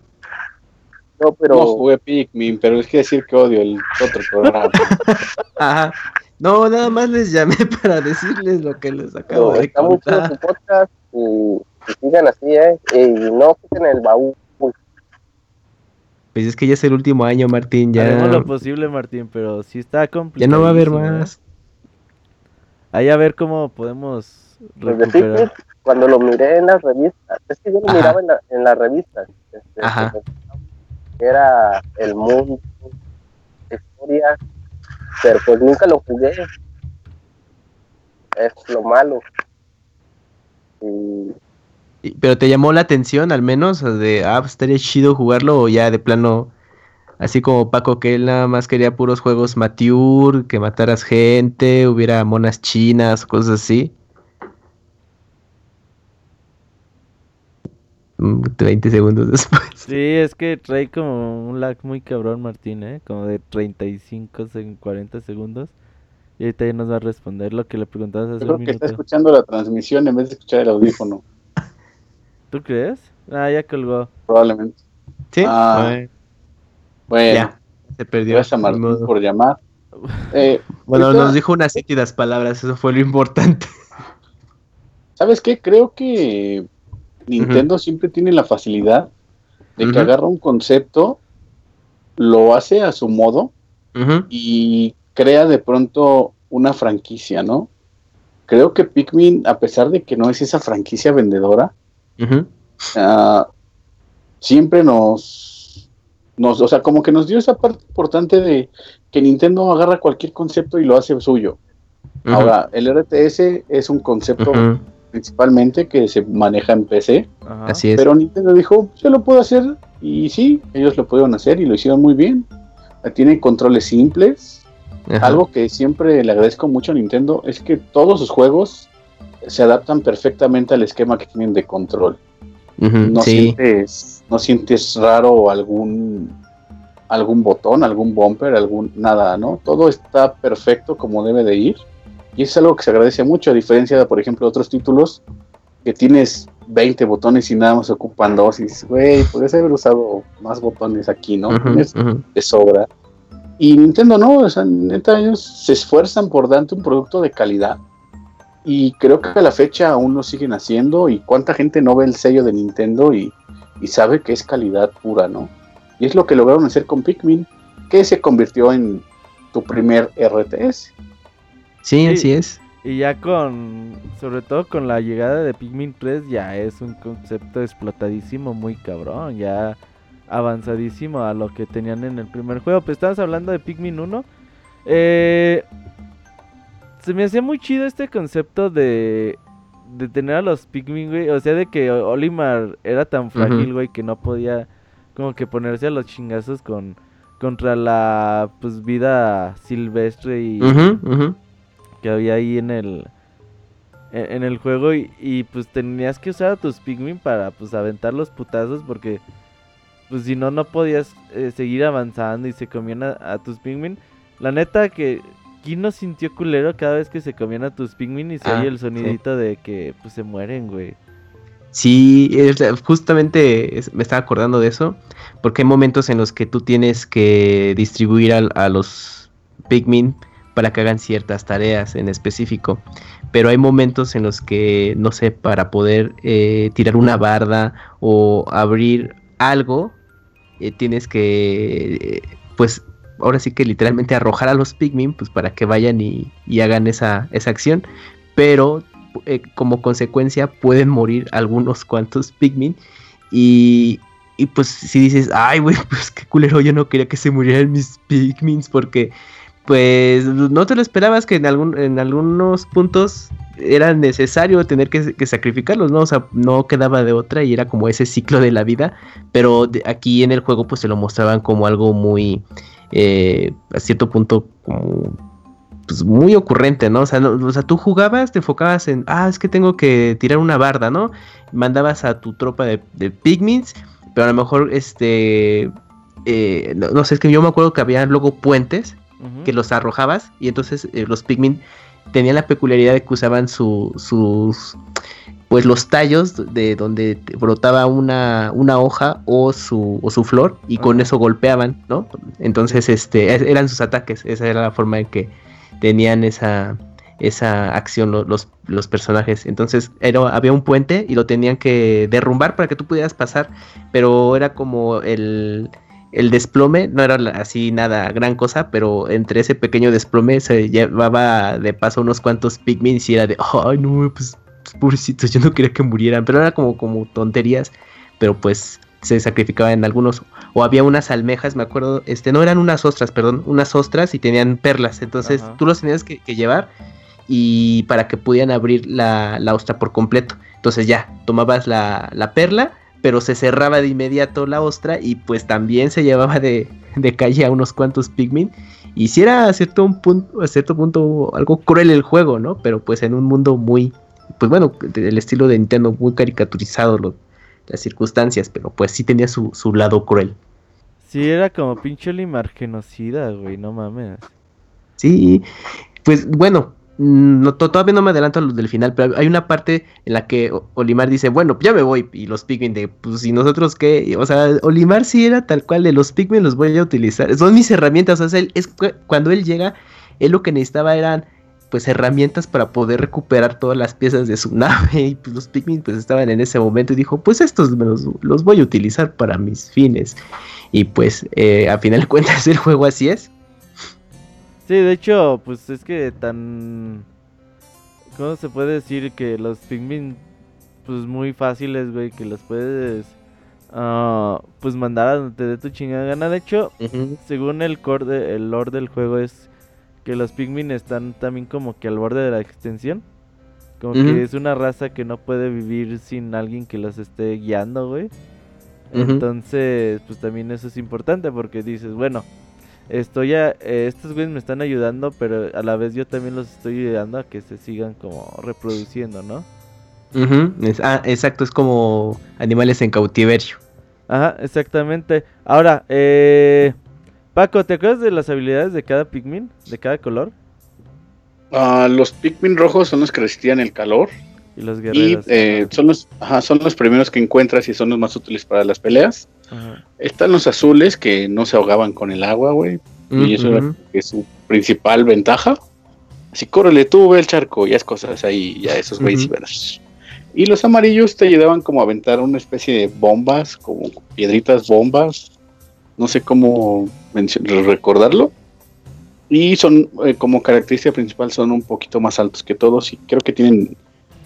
No, pero No jugué Pikmin, pero es que decir que odio el otro programa. Ajá. No, nada más les llamé para decirles lo que les acabo de está muy chido contar. su podcast y, y sigan así, ¿eh? Y no quiten el baúl. Pues es que ya es el último año, Martín. Ya, Haremos lo posible, Martín, pero sí está ya complicado. no va a haber más. Ahí a ver cómo podemos Los de recuperar. Picnic, cuando lo miré en las revistas, es que yo lo Ajá. miraba en, la, en las revistas, este, Ajá. era el mundo, la historia, pero pues nunca lo jugué, es lo malo. Y- Pero te llamó la atención al menos de, ah, pues, estaría chido jugarlo o ya de plano, así como Paco que él nada más quería puros juegos mature, que mataras gente, hubiera monas chinas, cosas así. Mm, 20 segundos después. Sí, es que trae como un lag muy cabrón, Martín, ¿eh? Como de 35, seg- 40 segundos. Y ahorita ya nos va a responder lo que le preguntabas Yo hace creo un que está minuto. escuchando la transmisión en vez de escuchar el audífono, ¿Tú crees? Ah, ya colgó. probablemente. ¿Sí? Ah, Bueno, ya, se perdió. gracias a Martín modo. por llamar. Eh, Bueno, nos dijo unas nítidas palabras, eso fue lo importante. ¿Sabes qué? Creo que Nintendo siempre tiene la facilidad de que agarra un concepto, lo hace a su modo y crea de pronto una franquicia, ¿no? Creo que Pikmin, a pesar de que no es esa franquicia vendedora, ah, siempre nos, nos, o sea, como que nos dio esa parte importante de que Nintendo agarra cualquier concepto y lo hace suyo. Ahora, el RTS es un concepto principalmente que se maneja en PC. Así es. pero Nintendo dijo, yo lo puedo hacer, y sí, ellos lo pudieron hacer y lo hicieron muy bien. Tienen controles simples, Ajá. algo que siempre le agradezco mucho a Nintendo es que todos sus juegos se adaptan perfectamente al esquema que tienen de control. No sí. sientes, no sientes raro algún algún botón, algún bumper, algún nada, ¿no? Todo está perfecto como debe de ir. Y es algo que se agradece mucho, a diferencia de, por ejemplo, otros títulos que tienes 20 botones y nada más ocupan dos y dices, güey, podrías haber usado más botones aquí, ¿no? Tienes ujú. de sobra. Y Nintendo no, o sea, neta, ellos se esfuerzan por darte un producto de calidad. Y creo que a la fecha aún lo siguen haciendo. Y cuánta gente no ve el sello de Nintendo y, y sabe que es calidad pura, ¿no? Y es lo que lograron hacer con Pikmin, que se convirtió en tu primer RTS. Sí, Sí. así es. Y ya con, sobre todo con la llegada de Pikmin 3, ya es un concepto explotadísimo, muy cabrón, ya avanzadísimo a lo que tenían en el primer juego. Pues estabas hablando de Pikmin 1. Eh, se me hacía muy chido este concepto de, de tener a los Pikmin, güey. O sea, de que Olimar era tan frágil, güey, que no podía como que ponerse a los chingazos con contra la pues vida silvestre y que había ahí en el en, en el juego y, y, pues tenías que usar a tus Pikmin para pues aventar los putazos porque pues si no no podías eh, seguir avanzando y se comían a, a tus Pikmin. La neta que ¿quién no sintió culero cada vez que se comían a tus Pikmin y se Ah, oye el sí. sonidito de que pues se mueren, güey? Sí, es- justamente es- me estaba acordando de eso, porque hay momentos en los que tú tienes que distribuir a, los Pikmin para que hagan ciertas tareas en específico, pero hay momentos en los que, no sé, para poder eh, tirar una barda o abrir algo, eh, tienes que, eh, pues, ahora sí que literalmente arrojar a los Pikmin, pues para que vayan y, hagan esa, esa acción, pero eh, como consecuencia pueden morir algunos cuantos Pikmin. Y, y pues si dices, ay, güey, pues qué culero, yo no quería que se murieran mis Pikmins porque pues no te lo esperabas que en, algún, en algunos puntos era necesario tener que, sacrificarlos, ¿no? O sea, no quedaba de otra y era como ese ciclo de la vida, pero aquí en el juego pues se lo mostraban como algo muy, eh, a cierto punto, como pues muy ocurrente, ¿no? O sea, no- o sea, tú jugabas, te enfocabas en, ah, es que tengo que tirar una barda, ¿no? Mandabas a tu tropa de, de pigments, pero a lo mejor, este, eh, no, no sé, es que yo me acuerdo que había luego puentes que los arrojabas y entonces eh, los pigmin tenían la peculiaridad de que usaban su, sus, pues los tallos de donde brotaba una, una hoja o su, o su flor y con eso golpeaban, ¿no? Entonces, este, es- eran sus ataques, esa era la forma en que tenían esa, esa acción lo- los, los personajes. Entonces era, había un puente y lo tenían que derrumbar para que tú pudieras pasar, pero era como el, el desplome, no era así nada gran cosa, pero entre ese pequeño desplome se llevaba de paso unos cuantos pigmins y era de, ay no, pues, pobrecitos, yo no quería que murieran, pero era como, como tonterías, pero pues se sacrificaban en algunos, o había unas almejas, me acuerdo, este, no eran unas ostras, perdón, unas ostras y tenían perlas, entonces Ajá. tú los tenías que, que llevar y para que pudieran abrir la, la ostra por completo, entonces ya, tomabas la, la perla, pero se cerraba de inmediato la ostra y pues también se llevaba de, de calle a unos cuantos pigmin. Y si era a cierto, un punto, a cierto punto algo cruel el juego, ¿no? Pero pues en un mundo muy, pues bueno, del estilo de Nintendo, muy caricaturizado lo- las circunstancias, pero pues sí tenía su, su lado cruel. Sí, era como pinche Olimar genocida, güey, no mames. Sí, pues bueno, no, to- todavía no me adelanto a los del final, pero hay una parte en la que Olimar dice, bueno, ya me voy, y los Pikmin de, pues, ¿y nosotros qué? O sea, Olimar sí era tal cual, de los Pikmin los voy a utilizar, son mis herramientas, o sea, él- es cu- cuando él llega, él lo que necesitaba eran, pues, herramientas para poder recuperar todas las piezas de su nave, y pues los Pikmin, pues, estaban en ese momento, y dijo, pues, estos los, los voy a utilizar para mis fines, y pues, eh, a final de cuentas, el juego así es. Sí, de hecho, pues es que tan... ¿Cómo se puede decir que los Pikmin, pues muy fáciles, güey, que los puedes ah, pues mandar a donde te dé tu chingada gana. De hecho, según el core de- el lore del juego es que los Pikmin están también como que al borde de la extensión. Como que es una raza que no puede vivir sin alguien que los esté guiando, güey. Entonces, pues también eso es importante porque dices, bueno, estoy a, eh, estos güeyes me están ayudando, pero a la vez yo también los estoy ayudando a que se sigan como reproduciendo, ¿no? Es- ah, exacto, es como animales en cautiverio. Ajá, exactamente. Ahora, eh, Paco, ¿te acuerdas de las habilidades de cada Pikmin? ¿De cada color? Ah, los Pikmin rojos son los que resistían el calor. Y los Y guerreros. eh, son, los, ajá, son los primeros que encuentras y son los más útiles para las peleas. Ajá. Están los azules que no se ahogaban con el agua, güey. Y eso era es su principal ventaja. Así, córrele tú, ve el charco, ya es cosas ahí, ya esos güeyes. Y los amarillos te ayudaban como a aventar una especie de bombas, como piedritas bombas. No sé cómo recordarlo. Y son, eh, como característica principal, son un poquito más altos que todos. Y creo que tienen,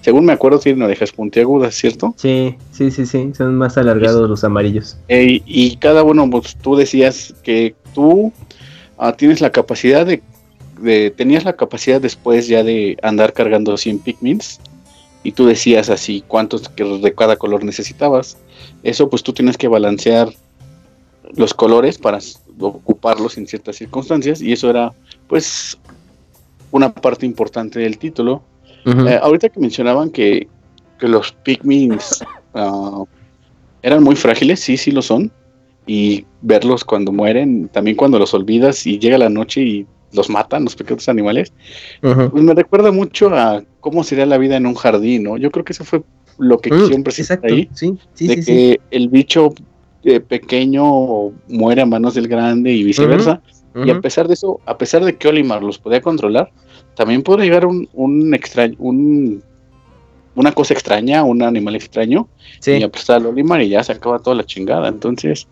según me acuerdo, tienen orejas puntiagudas, ¿cierto? Sí, sí, sí, sí, son más alargados los amarillos. Eh, y cada uno, pues tú decías que tú ah, tienes la capacidad de, de- tenías la capacidad después ya de andar cargando 100 Pikmins y tú decías así cuántos que de cada color necesitabas. Eso pues tú tienes que balancear los colores para ocuparlos en ciertas circunstancias y eso era pues una parte importante del título. Eh, ahorita que mencionaban que, que los Pikmins ah, eran muy frágiles, sí, sí lo son. Y verlos cuando mueren, también cuando los olvidas y llega la noche y los matan, los pequeños animales, pues me recuerda mucho a cómo sería la vida en un jardín, ¿no? Yo creo que eso fue lo que Mm, quisieron presentar exacto, ahí, sí, sí, de sí, que sí. el bicho eh, pequeño muere a manos del grande y viceversa. Y a pesar de eso, a pesar de que Olimar los podía controlar, también puede llegar un, un extraño, un, una cosa extraña, un animal extraño, Sí. y aplastar al Olimar y ya se acaba toda la chingada. Entonces,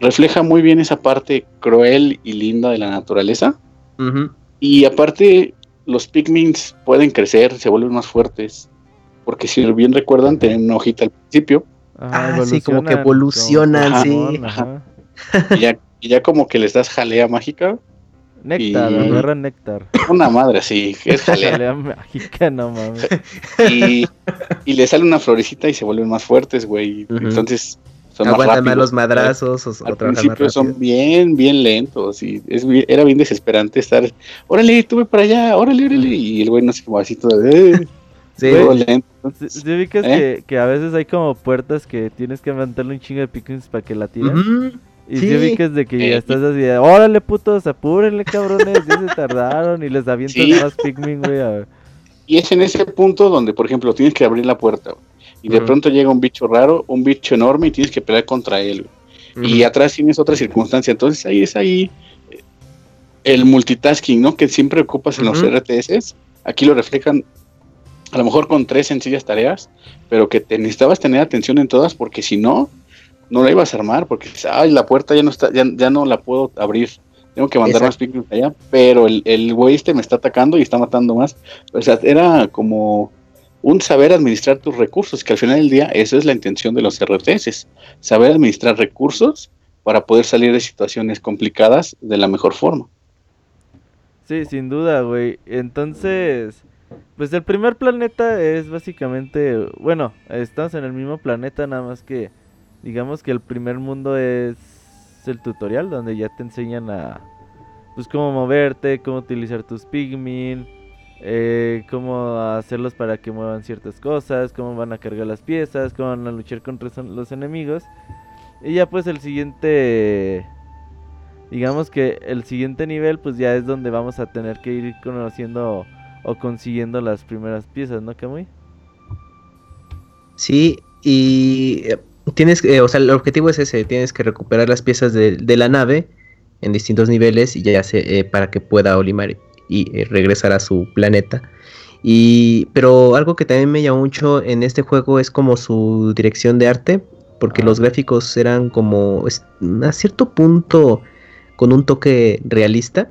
refleja muy bien esa parte cruel y linda de la naturaleza. Y aparte, los Pikmins pueden crecer, se vuelven más fuertes. Porque si bien recuerdan, tienen una hojita al principio. Ajá, Ah, sí, como que evolucionan, como sí. Ajá. Y ya, y ya como que les das jalea mágica. Néctar, Y- agarra néctar. Una madre así, es jalea. Jalea mágica, no mames. y, y le sale una florecita y se vuelven más fuertes, güey. Ujú. Entonces son más Aguantan más rápidos. los madrazos o, o Al más principio son bien, bien lentos y es bien- era bien desesperante estar, órale, tú ve para allá, órale, órale, y el güey no sé cómo así todo, eh, Sí. ¿Sí, sí ubicas ¿Eh? que, que a veces hay como puertas que tienes que levantarle un chingo de Pikmins para que la tiren? Ujú. Y Sí. ubicas de que Eh, ya estás así, de, órale putos, apúrenle cabrones, ya se tardaron y les avientas más Pikmin, güey. a- Y es en ese punto donde, por ejemplo, tienes que abrir la puerta güey, y de pronto llega un bicho raro, un bicho enorme y tienes que pelear contra él. güey. Y atrás tienes otra circunstancia. Entonces ahí es ahí eh, el multitasking, ¿no? Que siempre ocupas en los. RTS. Aquí lo reflejan a lo mejor con tres sencillas tareas, pero que te necesitabas tener atención en todas porque si no, no la ibas a armar porque dices, ay, la puerta ya no está, ya, ya no la puedo abrir. Tengo que mandar más. Pikmin allá, pero el, el güey este me está atacando y está matando más. O sea, era como un saber administrar tus recursos, que al final del día eso es la intención de los RTS, saber administrar recursos para poder salir de situaciones complicadas de la mejor forma. Sí, sin duda, güey. Entonces, pues el primer planeta es básicamente, bueno, estamos en el mismo planeta, nada más que digamos que el primer mundo es el tutorial donde ya te enseñan a pues cómo moverte, cómo utilizar tus pigmin, eh, cómo hacerlos para que muevan ciertas cosas, cómo van a cargar las piezas, cómo van a luchar contra los enemigos. Y ya pues el siguiente digamos que el siguiente nivel pues ya es donde vamos a tener que ir conociendo o consiguiendo las primeras piezas, ¿no, Kamui? Sí, y eh, tienes, que- eh, o sea, el objetivo es ese, tienes que recuperar las piezas de, de la nave en distintos niveles y ya se, eh, para que pueda Olimar y eh, regresar a su planeta. Y, pero algo que también me llamó mucho en este juego es como su dirección de arte, porque Ah. los gráficos eran como a cierto punto con un toque realista.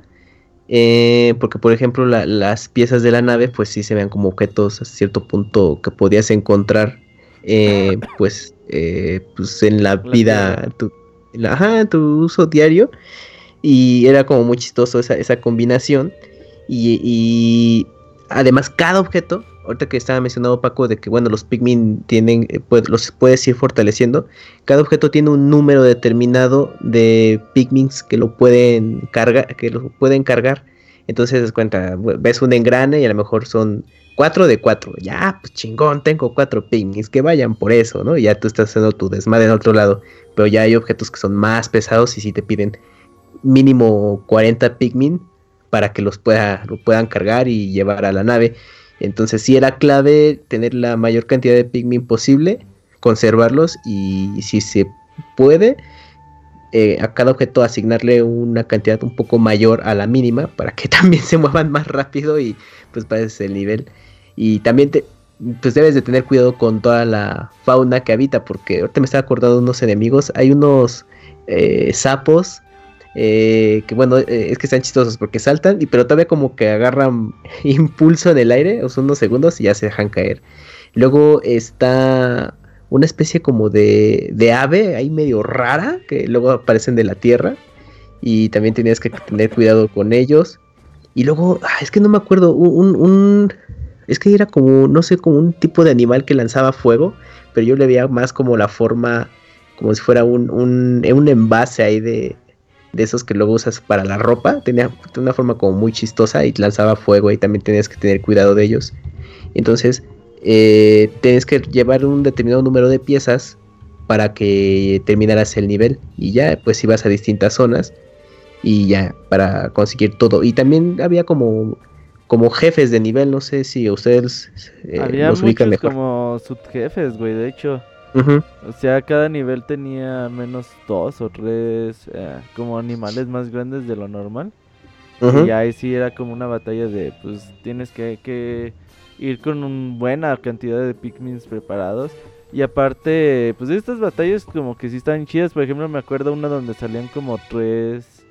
Eh, porque por ejemplo la- las piezas de la nave pues sí se vean como objetos a cierto punto que podías encontrar eh, pues, eh, pues en la La vida, tu, en la- ajá, tu uso diario. Y era como muy chistoso esa, esa combinación. Y, y además cada objeto, ahorita que estaba mencionado Paco de que bueno, los Pikmin tienen, puede- los puedes ir fortaleciendo. Cada objeto tiene un número determinado de Pikmins que lo pueden cargar, que lo pueden cargar. Entonces, cuenta, ve- ves un engrane y a lo mejor son 4 de 4. Ya, pues chingón, tengo 4 Pikmins, que vayan por eso, ¿no? Ya tú estás haciendo tu desmadre en otro lado. Pero ya hay objetos que son más pesados y si te piden mínimo 40 Pikmin para que los pueda, lo puedan cargar y llevar a la nave. Entonces sí era clave tener la mayor cantidad de Pikmin posible, conservarlos y si se puede, eh, a cada objeto asignarle una cantidad un poco mayor a la mínima para que también se muevan más rápido y pues pases el nivel. Y también te, pues debes de tener cuidado con toda la fauna que habita porque ahorita me estaba acordando unos enemigos, hay unos eh, sapos eh, que bueno, eh, es que están chistosos porque saltan, y pero todavía como que agarran impulso en el aire, o sea, unos segundos y ya se dejan caer. Luego está una especie como de, de ave ahí medio rara, que luego aparecen de la tierra, y también tenías que tener cuidado con ellos. Y luego, ah, es que no me acuerdo, un- es que era como, no sé, como un tipo de animal que lanzaba fuego, pero yo le veía más como la forma, como si fuera un, un, un envase ahí de, de esos que luego usas para la ropa. Tenía una forma como muy chistosa y lanzaba fuego y también tenías que tener cuidado de ellos. Entonces, eh, tienes que llevar un determinado número de piezas para que terminaras el nivel. Y ya, pues ibas a distintas zonas y ya, para conseguir todo. Y también había como, como jefes de nivel, no sé si ustedes eh, Había los ubican mejor. como subjefes, güey, de hecho. O sea, cada nivel tenía menos dos o tres eh, como animales más grandes de lo normal. Y ahí sí era como una batalla de, pues tienes que, que ir con una buena cantidad de Pikmins preparados. Y aparte, pues estas batallas como que sí están chidas. Por ejemplo, me acuerdo una donde salían como tres...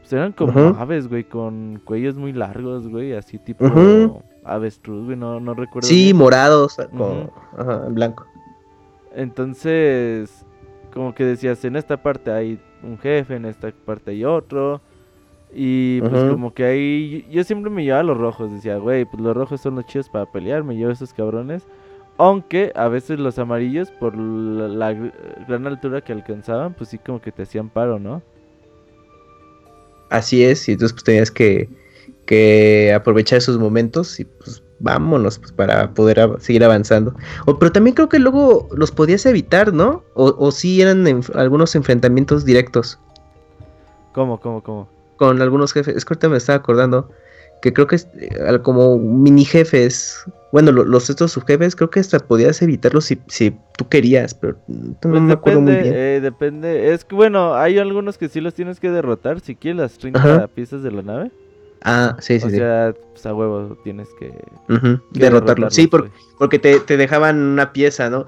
Pues eran como aves, güey, con cuellos muy largos, güey, así tipo avestruz, güey, no, no recuerdo. Sí, bien. morados, ajá, en blanco. Entonces, como que decías, en esta parte hay un jefe, en esta parte hay otro. Y pues como que ahí, yo siempre me llevaba a los rojos, decía, güey, pues los rojos son los chidos para pelear, me llevo a esos cabrones. Aunque a veces los amarillos, por la, la gr- gran altura que alcanzaban, pues sí como que te hacían paro, ¿no? Así es, y entonces pues tenías que, que aprovechar esos momentos y pues vámonos pues, para poder av- seguir avanzando. O, pero también creo que luego los podías evitar, ¿no? O, o sí eran algunos enfrentamientos directos ¿Cómo, cómo, cómo? con algunos jefes. Es que ahorita me estaba acordando que creo que es, eh, como mini jefes, bueno, lo- los estos subjefes creo que hasta podías evitarlos si, si tú querías, pero no Pues me acuerdo muy bien. eh, depende. Es que bueno, hay algunos que sí los tienes que derrotar si quieres las 30 Ajá. piezas de la nave. Ah, sí, sí, o sí. sea, pues a huevo tienes que, Derrotarlo. Sí, por- güey. porque te, te dejaban una pieza, ¿no?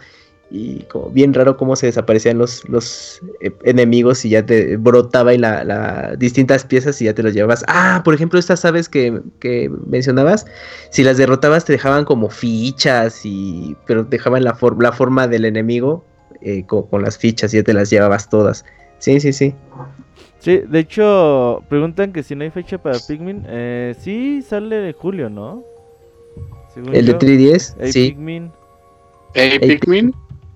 Y como bien raro cómo se desaparecían los, los eh, enemigos y ya te brotaba y la, la- distintas piezas y ya te los llevabas. Ah, por ejemplo, estas aves que, que mencionabas, si las derrotabas te dejaban como fichas y pero dejaban la, for- la forma del enemigo eh, co- con, las fichas y ya te las llevabas todas. Sí, sí, sí. Sí, de hecho, preguntan que si no hay fecha para Pikmin. Eh, sí, sale en julio, ¿no? Según El de yo, 3DS, hay sí. Pikmin. Eh, Pikmin,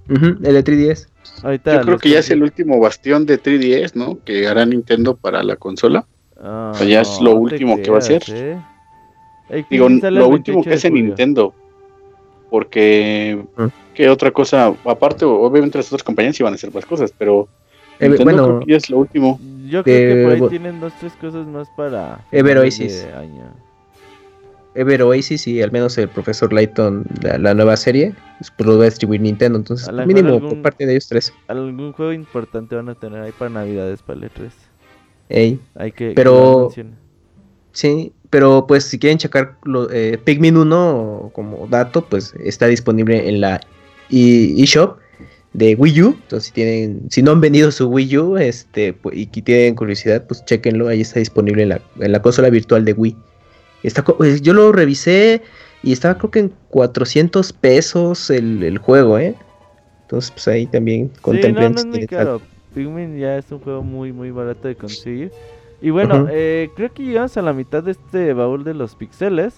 el de 3DS. Ahorita yo creo que ya es el último bastión de 3DS, ¿no? Que hará Nintendo para la consola. Ah, o ya es lo último que va a ser. eh. Digo, lo último 28 que de hace julio. Nintendo. Porque, Mm. ¿qué otra cosa? Aparte, obviamente las otras compañías iban a hacer más cosas, pero Eh, Nintendo bueno, creo que ya es lo último. Yo creo que por ahí tienen dos, tres cosas más para. Ever Oasis. Ever Oasis y al menos el profesor Layton, la, la nueva serie, lo va a distribuir Nintendo. Entonces, mínimo por parte de ellos tres. Algún juego importante van a tener ahí para Navidades, para el E3. Ey, Hay que. Pero- sí, pero pues si quieren checar lo, eh, Pikmin 1 como dato, pues está disponible en la e- eShop de Wii U. Entonces, si tienen, si no han vendido su Wii U este, y tienen curiosidad, pues chequenlo. Ahí está disponible en la, en la consola virtual de Wii. Está, pues, yo lo revisé, Y estaba creo que en 400 pesos el, el juego, ¿eh? Entonces, pues ahí también contemplen. Sí, no, no muy caro. Pikmin ya es un juego muy, muy barato de conseguir. Y bueno, eh, creo que llegamos a la mitad de este baúl de los pixeles.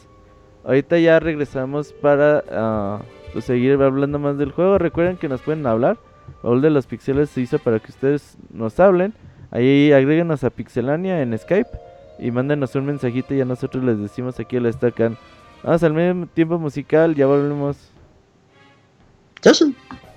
Ahorita ya regresamos para ah, pues, seguir hablando más del juego. Recuerden que nos pueden hablar. Baúl de los pixeles se hizo para que ustedes nos hablen. Ahí agréguenos a Pixelania en Skype y mándenos un mensajito y ya nosotros les decimos aquí el Estacan. Vamos al mismo tiempo musical, ya volvemos. Entonces,「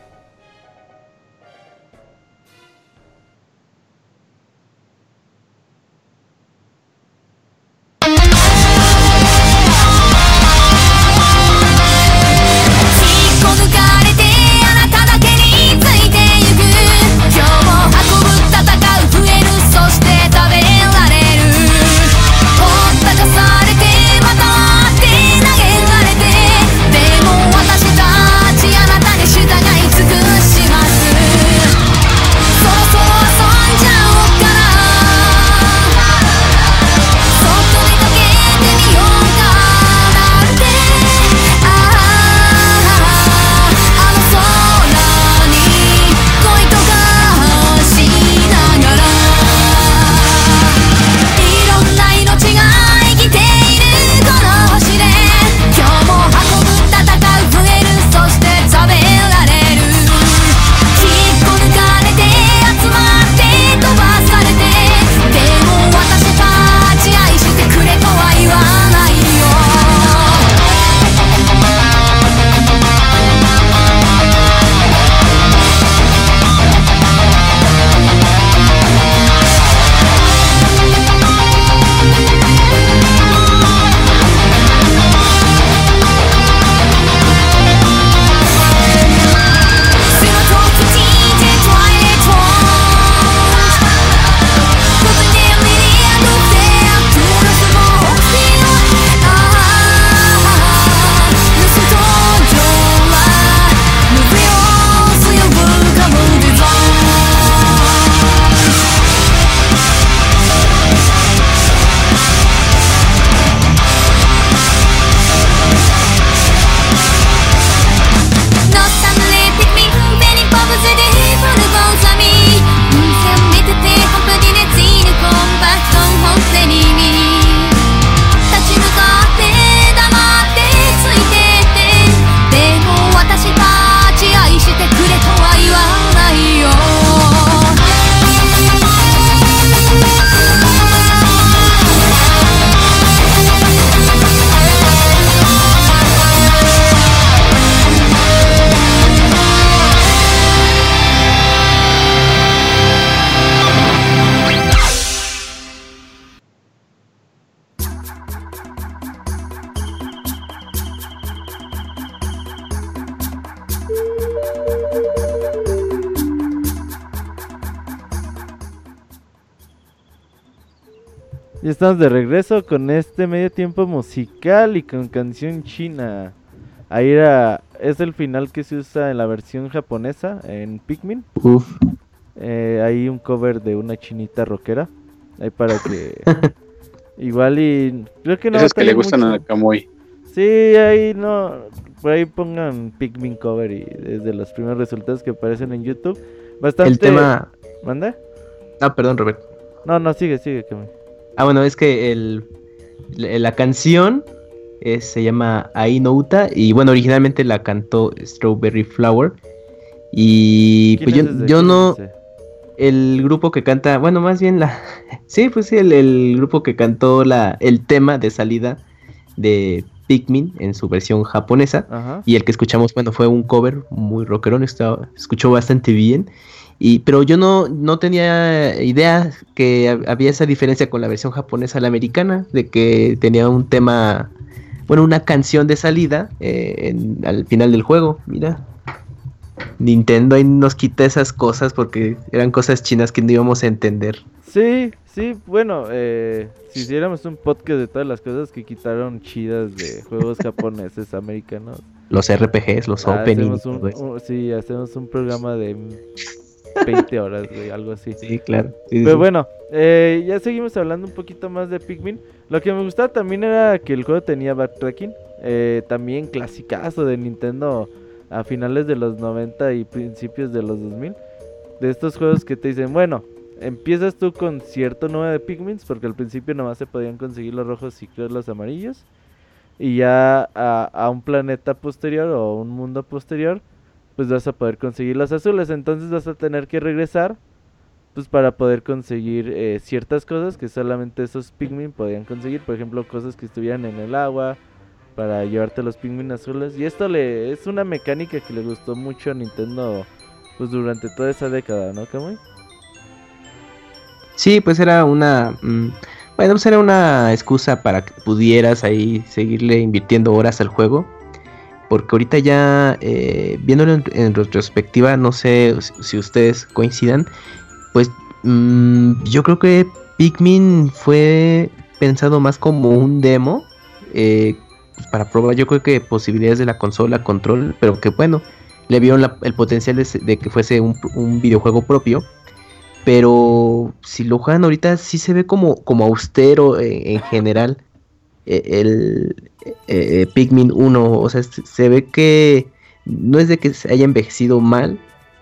estamos de regreso con este medio tiempo musical y con canción china. Ahí era, es el final que se usa en la versión japonesa en Pikmin. Uf. Eh, hay un cover de una chinita rockera. Ahí para que... Igual y... Creo que no Esas que le gustan mucho. a Kamui. Sí, ahí no. Por ahí pongan Pikmin cover y es de los primeros resultados que aparecen en YouTube. Bastante. El tema. ¿Manda? Ah, perdón, Robert. No, no, sigue, sigue. me- Ah, bueno, es que el, la, la canción eh, se llama Ainouta y bueno, originalmente la cantó Strawberry Flower. Y ¿Quién pues yo, no, el grupo que canta, bueno, más bien la, sí, pues sí, el, el grupo que cantó la, el tema de salida de Pikmin en su versión japonesa. Ajá. Y el que escuchamos, bueno, fue un cover muy rockerón, estaba, escuchó bastante bien. Y, pero yo no, no tenía idea que hab- había esa diferencia con la versión japonesa a la americana, de que tenía un tema, bueno, una canción de salida eh, en- al final del juego. Mira, Nintendo ahí nos quita esas cosas porque eran cosas chinas que no íbamos a entender. Sí, sí, bueno, eh, si hiciéramos un podcast de todas las cosas que quitaron chidas de juegos japoneses americanos. Los RPGs, los ah, openings. hacemos un, todo eso. un- sí, hacemos un programa de 20 horas, güey, algo así. Sí, claro. sí, Pero sí. bueno, eh, ya seguimos hablando un poquito más de Pikmin. Lo que me gustaba también era que el juego tenía backtracking. eh, también clasicazo de Nintendo a finales de los 90 y principios de los 2000. De estos juegos que te dicen, bueno, empiezas tú con cierto número de Pikmins, porque al principio nomás se podían conseguir los rojos y creo los amarillos. Y ya a, a un planeta posterior o un mundo posterior, pues vas a poder conseguir los azules. Entonces vas a tener que regresar pues para poder conseguir eh, ciertas cosas que solamente esos Pikmin podían conseguir, por ejemplo, cosas que estuvieran en el agua para llevarte los Pikmin azules y esto le es una mecánica que le gustó mucho a Nintendo pues durante toda esa década, ¿no, Kamui? Sí, pues era una. mm, bueno, pues era una excusa para que pudieras ahí seguirle invirtiendo horas al juego. Porque ahorita ya, eh, viéndolo en, retrospectiva, no sé si- ustedes coincidan, pues mm, yo creo que Pikmin fue pensado más como un demo eh, pues, para probar, yo creo que posibilidades de la consola, control, pero que bueno, le vieron el potencial de, que fuese un, un videojuego propio. Pero si lo juegan ahorita, sí se ve como, como austero eh, en general. Eh, el eh, eh, Pikmin 1, o sea, se ve que no es de que se haya envejecido mal,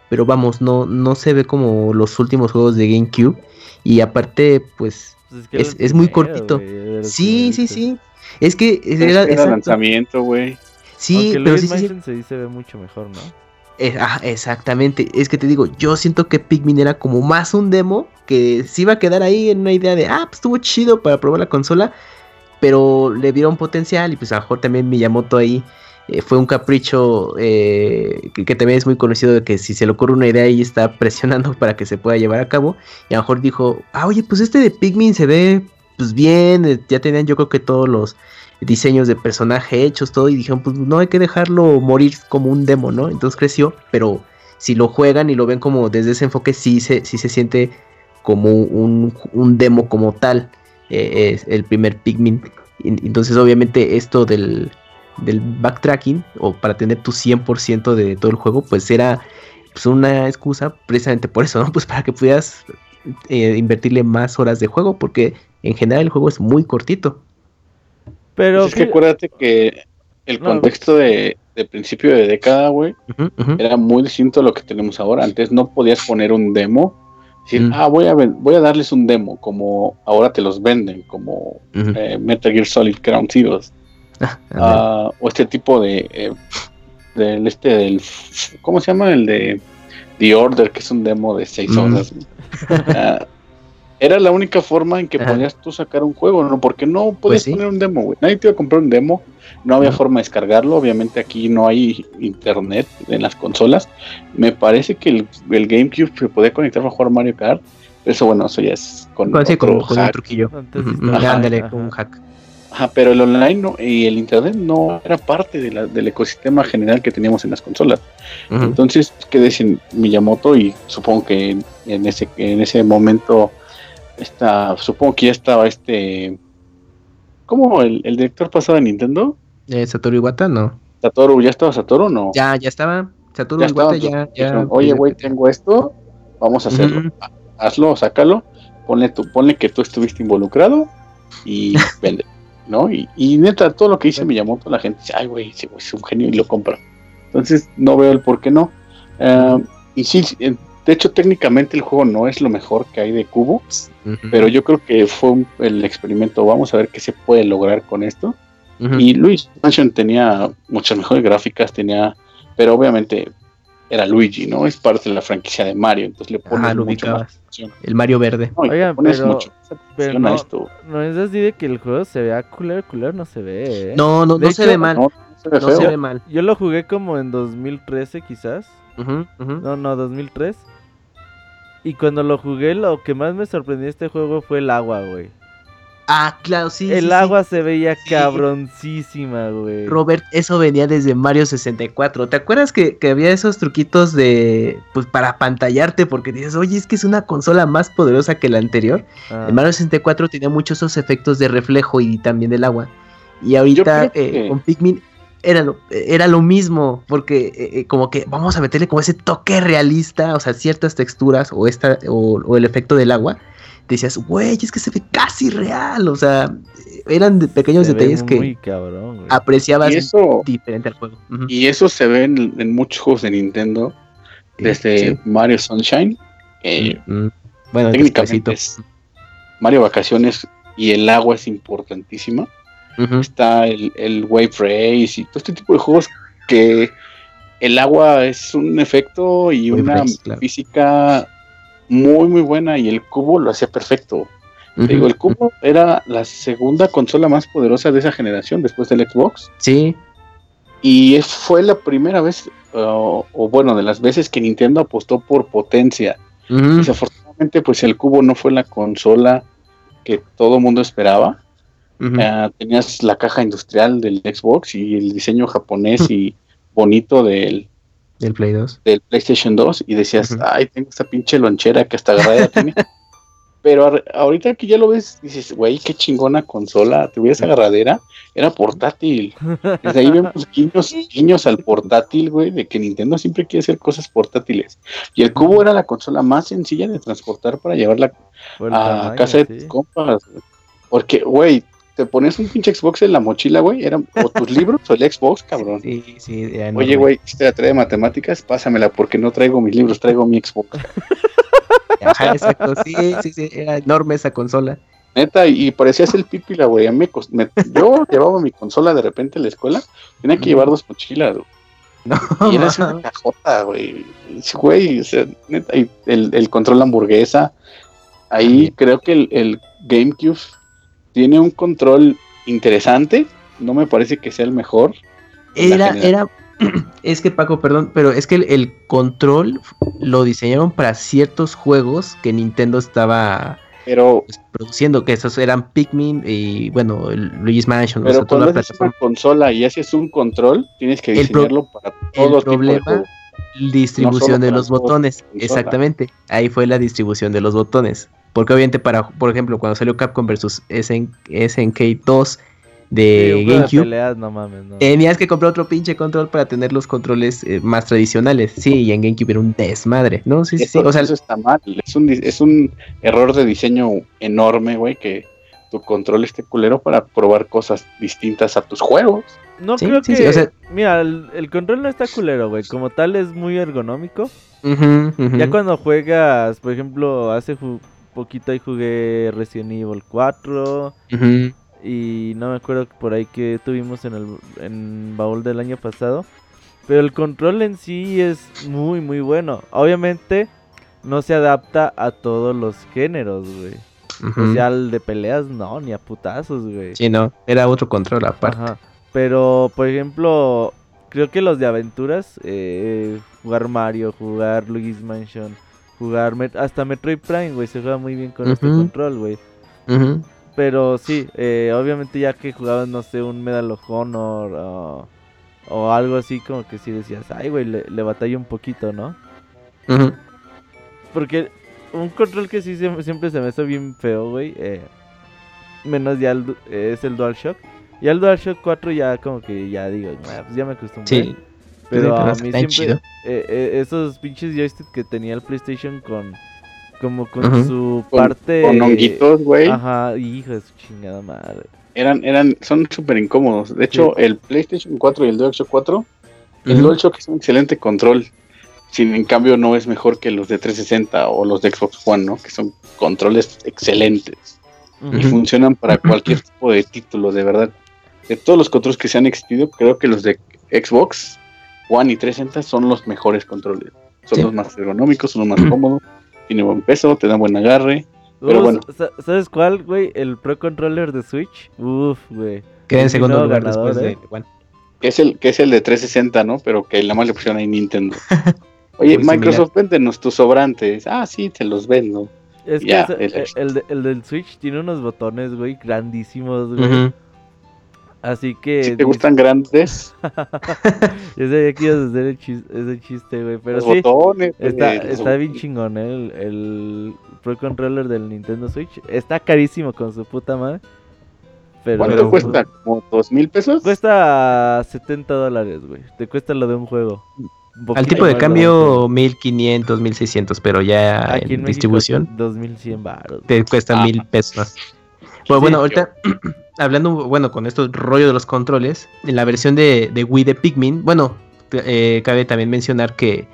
pero vamos, no, no se ve como los últimos juegos de GameCube. Y aparte, pues Pues que Es- muy cortito. sí, sí, sí. Es que Es era, era lanzamiento, güey. Sí, Aunque pero sí se ve mucho mejor, ¿no? Eh, ah, exactamente. Es que te digo, yo siento que Pikmin era como más un demo que se iba a quedar ahí en una idea de, ah, pues estuvo chido para probar la consola, pero le dieron potencial y pues a lo mejor también Miyamoto ahí eh, fue un capricho eh, que, también es muy conocido de que si se le ocurre una idea y está presionando para que se pueda llevar a cabo y a lo mejor dijo, ah, oye, pues este de Pikmin se ve pues bien, eh, ya tenían yo creo que todos los diseños de personaje hechos, todo, y dijeron, pues no hay que dejarlo morir como un demo, ¿no? Entonces creció, pero si lo juegan y lo ven como desde ese enfoque, sí se, sí se siente como un, un demo como tal, eh, es el primer Pikmin. Entonces obviamente esto del, del backtracking, o para tener tu 100% de todo el juego, pues era pues, una excusa precisamente por eso, ¿no? Pues para que pudieras eh, invertirle más horas de juego, porque en general el juego es muy cortito. Pero Pues es que acuérdate que el No. contexto de, de principio de década, güey, era muy distinto a lo que tenemos ahora. Antes no podías poner un demo, decir, Mm. ah, voy a, voy a darles un demo, como ahora te los venden, como eh, Metal Gear Solid Ground Zeroes, Ah, ah, o este tipo de, eh, del este, del, ¿cómo se llama? El de The Order, que es un demo de seis Mm. horas. güey. Ah, era la única forma en que Ajá. podías tú sacar un juego, ¿no? Porque no podías Pues sí. poner un demo, güey. Nadie te iba a comprar un demo, no había Ajá. forma de descargarlo. Obviamente aquí no hay internet en las consolas. Me parece que el, el GameCube se podía conectar para jugar Mario Kart. Eso, bueno, eso ya es con Con, sí, otro con- con un truquillo. Ándale, con un hack. Ajá, pero el online no, y el internet no era parte de la- del ecosistema general que teníamos en las consolas. Entonces quedé sin Miyamoto y supongo que en, en ese en ese momento está, supongo que ya estaba este ¿cómo el, el director pasado de Nintendo? Eh, Satoru Iwata, no. Satoru, ¿ya estaba Satoru no? Ya, ya estaba. Satoru Ya estaba, Iwata ya, pues, ya. Oye, güey, tengo esto, vamos a hacerlo. Ha- Hazlo, sácalo, ponle, tu, ponle que tú estuviste involucrado y vende, ¿no? Y, y neta, todo lo que dice Miyamoto, la gente dice, ay, güey, ese güey es un genio y lo compra. Entonces, no veo el por qué no. Ah, y sí, de hecho, técnicamente el juego no es lo mejor que hay de Cubo, pero yo creo que fue un- el experimento. Vamos a ver qué se puede lograr con esto. Y Luigi Mansion tenía muchas mejores gráficas, tenía, pero obviamente era Luigi, ¿no? Es parte de la franquicia de Mario, entonces le pones Ah, lo mucho más. El Mario Verde. No, Oigan, pones pero- mucho más pero no- esto. No es así de que el juego se vea culero, culero no se ve, ¿eh? No, no, De no se ve mal. No, no se ve No feo. se ve mal. Yo lo jugué como en 2013 quizás. No, no, 2003. Y cuando lo jugué, lo que más me sorprendió de este juego fue el agua, güey. Ah, claro, sí. el sí, sí. agua se veía Sí. cabroncísima, güey. Robert, eso venía desde Mario 64. ¿Te acuerdas que, que había esos truquitos de. Pues para pantallarte? Porque dices, oye, es que es una consola más poderosa que la anterior. Ah, El Mario 64 tenía muchos esos efectos de reflejo y también del agua. Y ahorita eh, que- con Pikmin era lo, era lo mismo, porque eh, eh, como que vamos a meterle como ese toque realista, o sea, ciertas texturas o, esta, o, o el efecto del agua, decías, güey, es que se ve casi real. O sea, eran de pequeños Se detalles que cabrón, apreciabas eso, diferente al juego. Y eso se ve en, en muchos juegos de Nintendo, desde sí. Mario Sunshine, eh, Mm, Bueno, técnicamente Mario Vacaciones y el agua es importantísima. Está el, el Wave Race y todo este tipo de juegos que el agua es un efecto y Wave una Race, claro. física muy muy buena y el cubo lo hacía perfecto. Te digo, el cubo era la segunda consola más poderosa de esa generación después del Xbox Sí, y fue la primera vez uh, o bueno de las veces que Nintendo apostó por potencia. Desafortunadamente pues el cubo no fue la consola que todo mundo esperaba. Ah, tenías la caja industrial del Xbox y el diseño japonés y bonito del, del Play 2. del PlayStation 2 y decías, ay, tengo esta pinche lonchera que hasta agarrada tiene. Pero ahorita que ya lo ves, dices, güey, qué chingona consola, tuviera esa agarradera, era portátil. Desde ahí vemos guiños, guiños al portátil, güey, de que Nintendo siempre quiere hacer cosas portátiles. Y el cubo era la consola más sencilla de transportar para llevarla a tamaño, casa de sí. tus compas. Porque, güey, te pones un pinche Xbox en la mochila, güey, eran o tus libros o el Xbox, cabrón. Sí, sí, era Oye, güey, esta la tarea de matemáticas, pásamela porque no traigo mis libros, traigo mi Xbox. Ajá, exacto. Sí, sí, sí, era enorme esa consola. Neta, y, parecías el pípila, güey. a mí me yo llevaba mi consola de repente a la escuela, tenía que llevar dos mochilas, güey. No, Y era una cajota, güey. Güey, o sea, neta, y el, el control hamburguesa. Ahí creo que el, el GameCube tiene un control interesante. No me parece que sea el mejor. Era, era, es que Paco, perdón, pero es que el, el control lo diseñaron para ciertos juegos que Nintendo estaba Pero, produciendo, que esos eran Pikmin y bueno, el Luigi's Mansion, o pero sea, toda la haces una consola y haces un control, tienes que pro- diseñarlo para todo tipo de problema- juegos. Distribución no de los botones, exactamente. Ahí fue la distribución de los botones. Porque obviamente para, por ejemplo, cuando salió Capcom versus SN SNK 2 Sí, de de GameCube, peleas, no mames, no. Tenías que comprar otro pinche control para tener los controles eh, más tradicionales. Sí, y en GameCube era un desmadre, ¿no? Sí, sí, sí. Eso, O sea, eso está mal. Es un, es un error de diseño enorme, güey, que tu control esté culero para probar cosas distintas a tus juegos. No Sí, creo sí, que. sí, o sea- Mira, el, el control no está culero, güey. Como tal, es muy ergonómico. Ya cuando juegas, por ejemplo, hace ju- poquito ahí jugué Resident Evil 4. Ujú. Y no me acuerdo por ahí que tuvimos en el en baúl del año pasado. Pero el control en sí es muy, muy bueno. Obviamente, no se adapta a todos los géneros, güey. Ujú. O sea, al de peleas, no, ni a putazos, güey. Sí, no, era otro control aparte. Ajá. Pero, por ejemplo, creo que los de aventuras, eh, jugar Mario, jugar Luigi's Mansion, jugar Met- hasta Metroid Prime, güey, se juega muy bien con este control, güey. Pero sí, eh, obviamente ya que jugabas, no sé, un Medal of Honor o, o algo así, como que sí decías, ay, güey, le, le batalla un poquito, ¿no? Porque un control que sí siempre, siempre se me hizo bien feo, güey, eh, menos ya el eh, es el DualShock. Ya el DualShock 4 ya como que ya digo, "Ah, pues ya me acostumbré. Sí. Pero a mí siempre chido. eh, eh, esos pinches joysticks que tenía el PlayStation con como con su Con, parte con honguitos, güey. Ajá, hijo de su chingada madre. Eran, eran, son súper incómodos. De hecho, el PlayStation 4 y el DualShock 4, el Ujú. DualShock es un excelente control. Sin en cambio, no es mejor que los de 360 o los de Xbox One, ¿no? Que son controles excelentes. y funcionan para cualquier tipo de título, de verdad. De todos los controles que se han existido, creo que los de Xbox One y 360 son los mejores controles. Son Sí. los más ergonómicos, son los más cómodos, tiene buen peso, te dan buen agarre. Pero bueno. sa- ¿Sabes cuál, güey? El Pro Controller de Switch. Uf, güey. Queda en segundo lugar ganador, después ¿eh? de One. Que es el, que es el de 360, ¿no? Pero que la más le pusieron ahí Nintendo. Oye, Muy Microsoft, véndenos tus sobrantes. Ah, sí, te los vendo. Es que Ya, ese- el- el, el de- el del Switch tiene unos botones, güey, grandísimos, güey. Así que. Si te gustan grandes, Yo sabía que ibas a hacer el chis- ese chiste, güey. Pero los sí, botones. está, está bien chingón, ¿eh? El, el Pro Controller del Nintendo Switch. Está carísimo con su puta madre. Pero, ¿Cuánto cuesta? ¿Como dos mil pesos? Cuesta 70 dólares, güey. Te cuesta lo de un juego. Un Al tipo de cambio 1500, 1600, pero ya. Aquí en, en distribución México, 2100 baros. te cuesta Ah. mil pesos más. Bueno, bueno, ahorita hablando, bueno, con esto rollo de los controles, en la versión de, Wii de Pikmin, bueno, eh, cabe también mencionar que,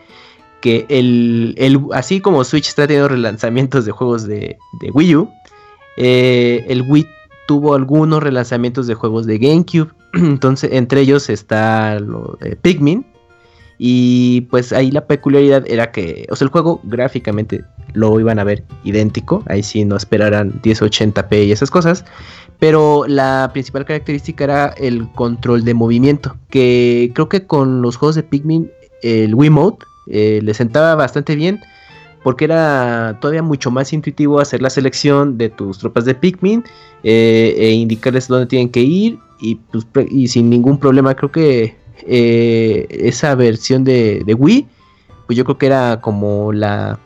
que el, el- así como Switch está teniendo relanzamientos de juegos de, de Wii U, eh, el Wii tuvo algunos relanzamientos de juegos de GameCube. Entonces, entre ellos está lo de Pikmin. Y pues ahí la peculiaridad era que, o sea, el juego gráficamente lo iban a ver idéntico. Ahí sí no esperaran 1080p y esas cosas. Pero la principal característica era el control de movimiento. Que creo que con los juegos de Pikmin, el Wiimote eh, le sentaba bastante bien. Porque era todavía mucho más intuitivo hacer la selección de tus tropas de Pikmin eh, e indicarles dónde tienen que ir. Y, pues, y sin ningún problema, creo que eh, esa versión de, de Wii, pues yo creo que era como la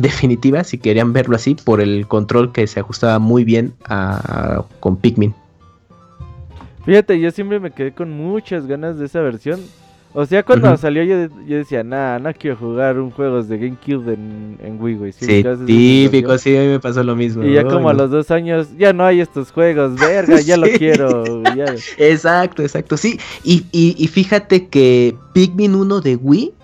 definitiva, si querían verlo así, por el control que se ajustaba muy bien a- con Pikmin. Fíjate, yo siempre me quedé con muchas ganas de esa versión. O sea, cuando salió yo, yo decía, nah, no quiero jugar un juego de GameCube en, en Wii, güey. ¿Sí Sí, típico, sí, a mí me pasó lo mismo. Y ya como a los dos años, ya no hay estos juegos, verga, ya lo quiero. ya. Exacto, exacto, sí. Y, y- y fíjate que Pikmin 1 de Wii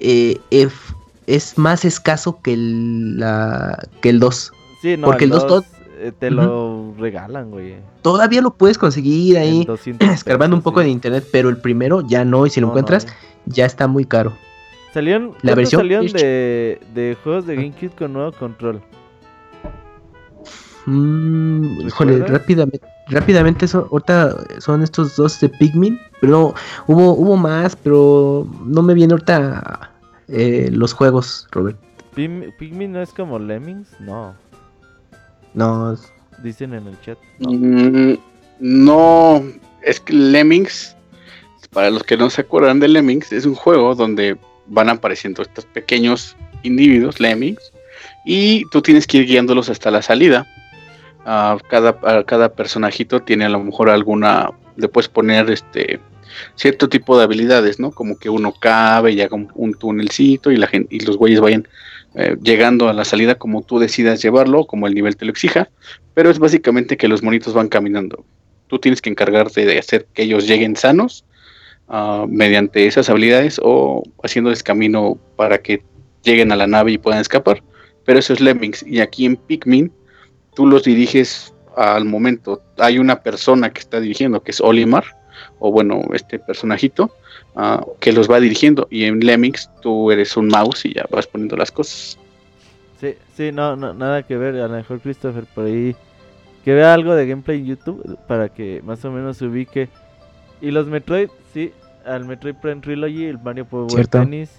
eh, ef- es más escaso que el, la, que el 2. Sí, no, Porque el dos dos, tot- eh, te lo regalan, güey. Todavía lo puedes conseguir ahí 200 escarbando un poco sí. en internet, pero el primero ya no, y si lo No, encuentras, ya está muy caro. Salieron, La ¿cuántos versión salieron de, de juegos de GameCube con nuevo control? Mm, híjole, rápidamente, rápidamente eso, ahorita son estos dos de Pikmin, pero no, hubo, hubo más, pero no me viene ahorita eh, los juegos, Robert. Pim- Pikmin no es como Lemmings, no. No, Dicen en el chat. No. Mm, no, es que Lemmings, para los que no se acuerdan de Lemmings, es un juego donde van apareciendo estos pequeños individuos, Lemmings, y tú tienes que ir guiándolos hasta la salida. Ah, cada, a cada personajito tiene a lo mejor alguna, le puedes poner este cierto tipo de habilidades, ¿no? Como que uno cabe y haga un, un tunelcito y la gente, y los güeyes vayan eh, llegando a la salida como tú decidas llevarlo, como el nivel te lo exija pero es básicamente que los monitos van caminando. Tú tienes que encargarte de hacer que ellos lleguen sanos ah, mediante esas habilidades o haciéndoles camino para que lleguen a la nave y puedan escapar. Pero eso es Lemmings. Y aquí en Pikmin, tú los diriges al momento. Hay una persona que está dirigiendo, que es Olimar, o bueno, este personajito, ah, que los va dirigiendo. Y en Lemmings tú eres un mouse y ya vas poniendo las cosas. Sí, sí, no, no, nada que ver. A lo mejor Christopher por ahí que vea algo de gameplay en YouTube para que más o menos se ubique. Y los Metroid, sí, al Metroid Prime Trilogy, el Mario Power. Tennis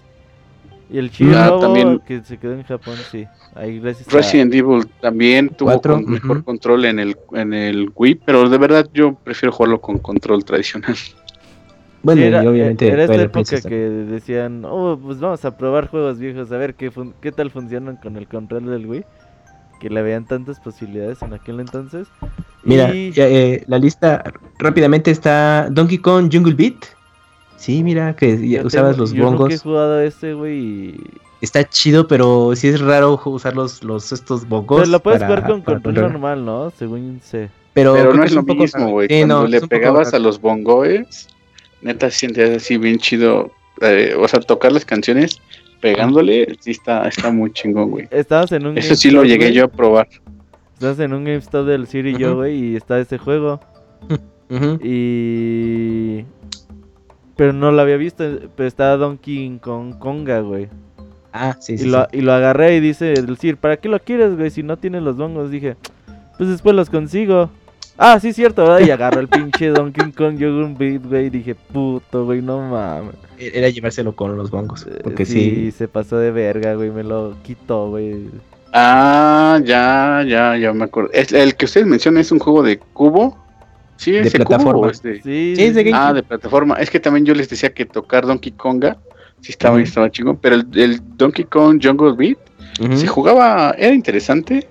y el Ah, Robo, también- que se quedó en Japón, sí. Ahí gracias a- Resident Evil también tuvo Cuatro, con- mejor control en el, en el Wii, pero de verdad yo prefiero jugarlo con control tradicional. bueno, Sí, era, y obviamente era esta época que decían, oh, pues vamos a probar juegos viejos, a ver qué, fun- qué tal funcionan con el control del Wii. Que le veían tantas posibilidades en aquel entonces. Mira, Y- eh, la lista rápidamente está Donkey Kong Jungle Beat. Sí, mira que ya yo usabas tengo- los yo nunca he bongos. jugado este, güey. y- Está chido, pero sí es raro usar los, los estos bongos. Pero lo puedes para- jugar con control normal, ¿no? Según sé. Pero, Pero no es lo un poco mismo, güey. Sí, Cuando no, le pegabas a los bongoes, neta sientes así bien chido. eh, o sea, tocar las canciones pegándole, sí está, está muy chingón, güey. Estabas en un Eso sí lo llegué yo a probar. Estabas en un GameStop del City yo, Ujú. güey, y está este juego. Y. Pero no lo había visto, pero estaba Donkey Kong Konga, güey. Ah, sí, sí. y, lo, sí. y lo agarré y dice el Sir, ¿para qué lo quieres, güey? Si no tienes los bongos, dije, pues después los consigo. Ah, sí, cierto, ¿verdad? Y agarró el pinche Donkey Kong Yogun Beat, güey. Y dije, puto, güey, no mames. Era llevárselo con los bongos. Eh, Porque sí, sí. se pasó de verga, güey. Me lo quitó, güey. Ah, ya, ya, ya me acuerdo. Es, el que ustedes mencionan es un juego de cubo. Sí, es De plataforma. o es de- Sí, Sí, es de. GameCube. Ah, de plataforma. Es que también yo les decía que tocar Donkey Konga sí estaba, Ujú. estaba chingón, pero el, el Donkey Kong Jungle Beat Ujú, se jugaba, era interesante,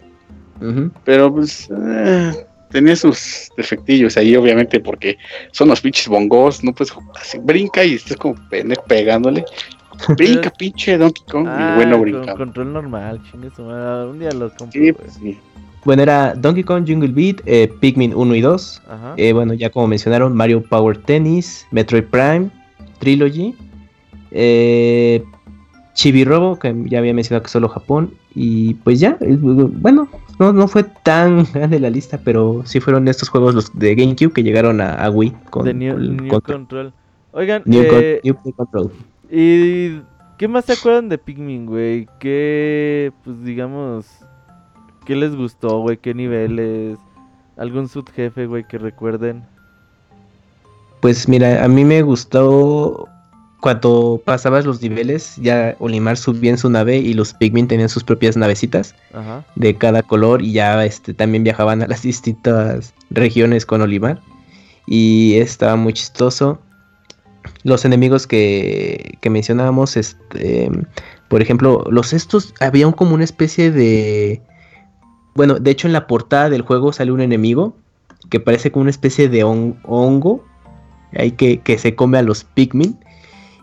pero pues eh, tenía sus defectillos ahí, obviamente, porque son los pinches bongos, no puedes jugar así, brinca y estás como pendejo pegándole. Brinca, pinche Donkey Kong. Ah, y bueno, con brinca. control normal, chingue su madre. Un día los compro, Sí, pues sí. Bueno, era Donkey Kong Jungle Beat, eh, Pikmin 1 y 2. Ajá. Eh, bueno, ya como mencionaron, Mario Power Tennis, Metroid Prime, Trilogy, eh, Chibi Robo, que ya había mencionado que solo Japón, y pues ya, eh, bueno, no, no fue tan grande la lista, pero sí fueron estos juegos los de GameCube que llegaron a, a Wii con, de New, con- New con- Control. Oigan, New eh, New Control. ¿y qué más se acuerdan de Pikmin, güey? ¿Qué, pues digamos, qué les gustó, güey? ¿Qué niveles? ¿Algún subjefe, güey, que recuerden? Pues mira, a mí me gustó cuando pasabas los niveles, ya Olimar subía en su nave y los Pikmin tenían sus propias navecitas. Ajá. de cada color y ya este también viajaban a las distintas regiones con Olimar y estaba muy chistoso los enemigos que, que mencionábamos este por ejemplo los estos había un, como una especie de bueno de hecho en la portada del juego sale un enemigo que parece como una especie de hon- hongo ahí que, que se come a los Pikmin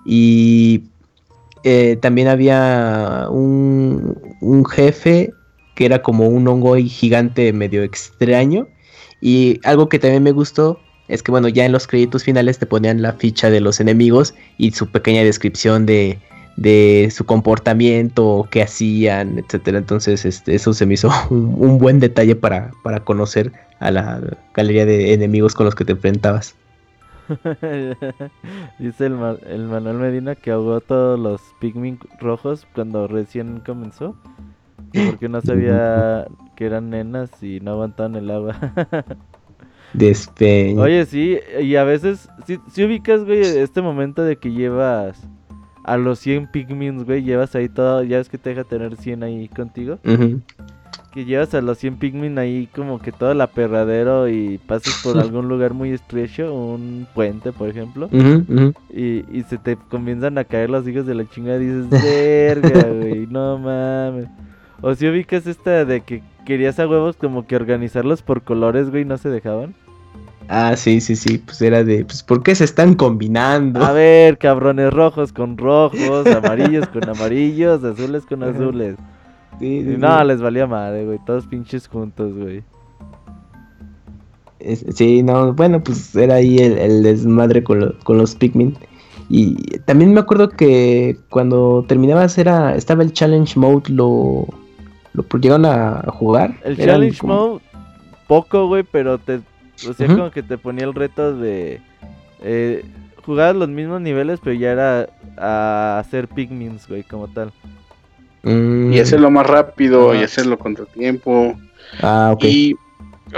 y eh, también había un, un jefe que era como un hongo gigante medio extraño. Y algo que también me gustó es que, bueno, ya en los créditos finales te ponían la ficha de los enemigos y su pequeña descripción de, de su comportamiento, qué hacían, etcétera. Entonces, este, eso se me hizo un, un buen detalle para, para conocer a la galería de enemigos con los que te enfrentabas. Dice el, Ma- el Manuel Medina que ahogó todos los Pikmin rojos cuando recién comenzó. que Porque no sabía que eran nenas y no aguantaban el agua. Despeño. Oye, sí, y a veces, si, si ubicas, güey, este momento de que llevas a los 100 Pikmins, güey, llevas ahí todo, ya es que te deja tener 100 ahí contigo, Ujú. que llevas a los 100 Pikmin ahí como que todo el aperradero y pasas por algún lugar muy estrecho, un puente, por ejemplo, y, y se te comienzan a caer los hijos de la chingada y dices, verga, güey, no mames. O si ubicas esta de que querías a huevos como que organizarlos por colores, güey, no se dejaban. Ah, sí, sí, sí. Pues era de, pues, ¿por qué se están combinando? A ver, cabrones rojos con rojos, amarillos con amarillos, azules con azules. Sí, sí, Y sí. no, les valía madre, güey, todos pinches juntos, güey. Es- sí, no, bueno, pues era ahí el, el desmadre con, lo- con los Pikmin. Y también me acuerdo que cuando terminabas era, estaba el Challenge Mode, lo, lo llegaron a, a jugar. El Eran challenge como- mode, poco, güey, pero te, o sea, Ujú. como que te ponía el reto de eh, jugar los mismos niveles, pero ya era a hacer pigmins, güey, como tal. Mm, Y hacerlo más rápido y hacerlo contra tiempo. Ah, ok. Y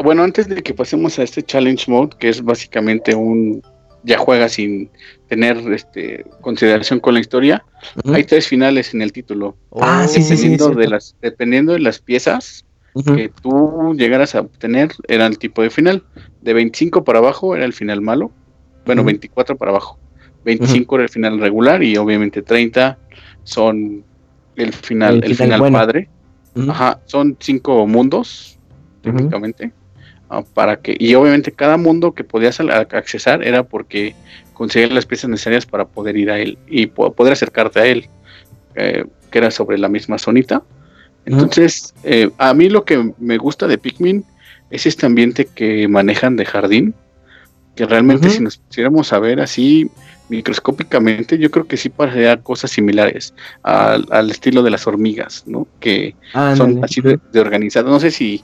bueno, antes de que pasemos a este challenge mode, que es básicamente un ya juega sin tener este consideración con la historia, hay tres finales en el título. Ah, sí, sí, sí, dependiendo de las dependiendo de las piezas que tú llegaras a obtener era el tipo de final. De 25 para abajo era el final malo. Bueno, Ujú. 24 para abajo. 25 era el final regular y obviamente 30 son el final, El el, final final bueno. padre. Ajá, son cinco mundos técnicamente. ah, para que y obviamente cada mundo que podías accesar era porque conseguías las piezas necesarias para poder ir a él y po- poder acercarte a él, eh, que era sobre la misma zonita. Entonces, eh, a mí lo que me gusta de Pikmin es este ambiente que manejan de jardín, que realmente si nos pusiéramos a ver así microscópicamente, yo creo que sí parecería cosas similares al, al estilo de las hormigas, ¿no? Que son así de, de organizado. No sé si,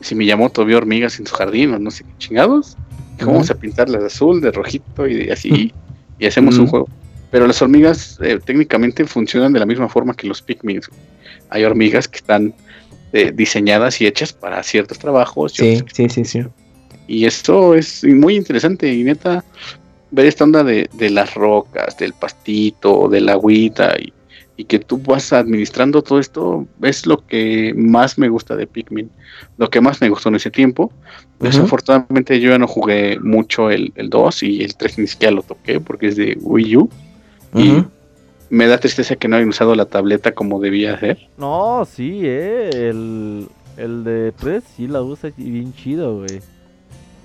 si Miyamoto vio hormigas en su jardín o no sé qué chingados. Dijo, Ujú. Vamos a pintarlas de azul, de rojito y de así, y hacemos un juego. Pero las hormigas eh, técnicamente funcionan de la misma forma que los Pikmin. Hay hormigas que están eh, diseñadas y hechas para ciertos trabajos. y Sí, sí, sí, sí. y esto es muy interesante y neta, ver esta onda de, de las rocas, del pastito, del agüita y, y que tú vas administrando todo esto es lo que más me gusta de Pikmin, lo que más me gustó en ese tiempo. Desafortunadamente yo ya no jugué mucho el, el 2 y el 3 ni siquiera lo toqué porque es de Wii U y Ujú. Me da tristeza que no hayan usado la tableta como debía ser. No, sí, eh, el, el de 3 sí la usa y bien chido, güey.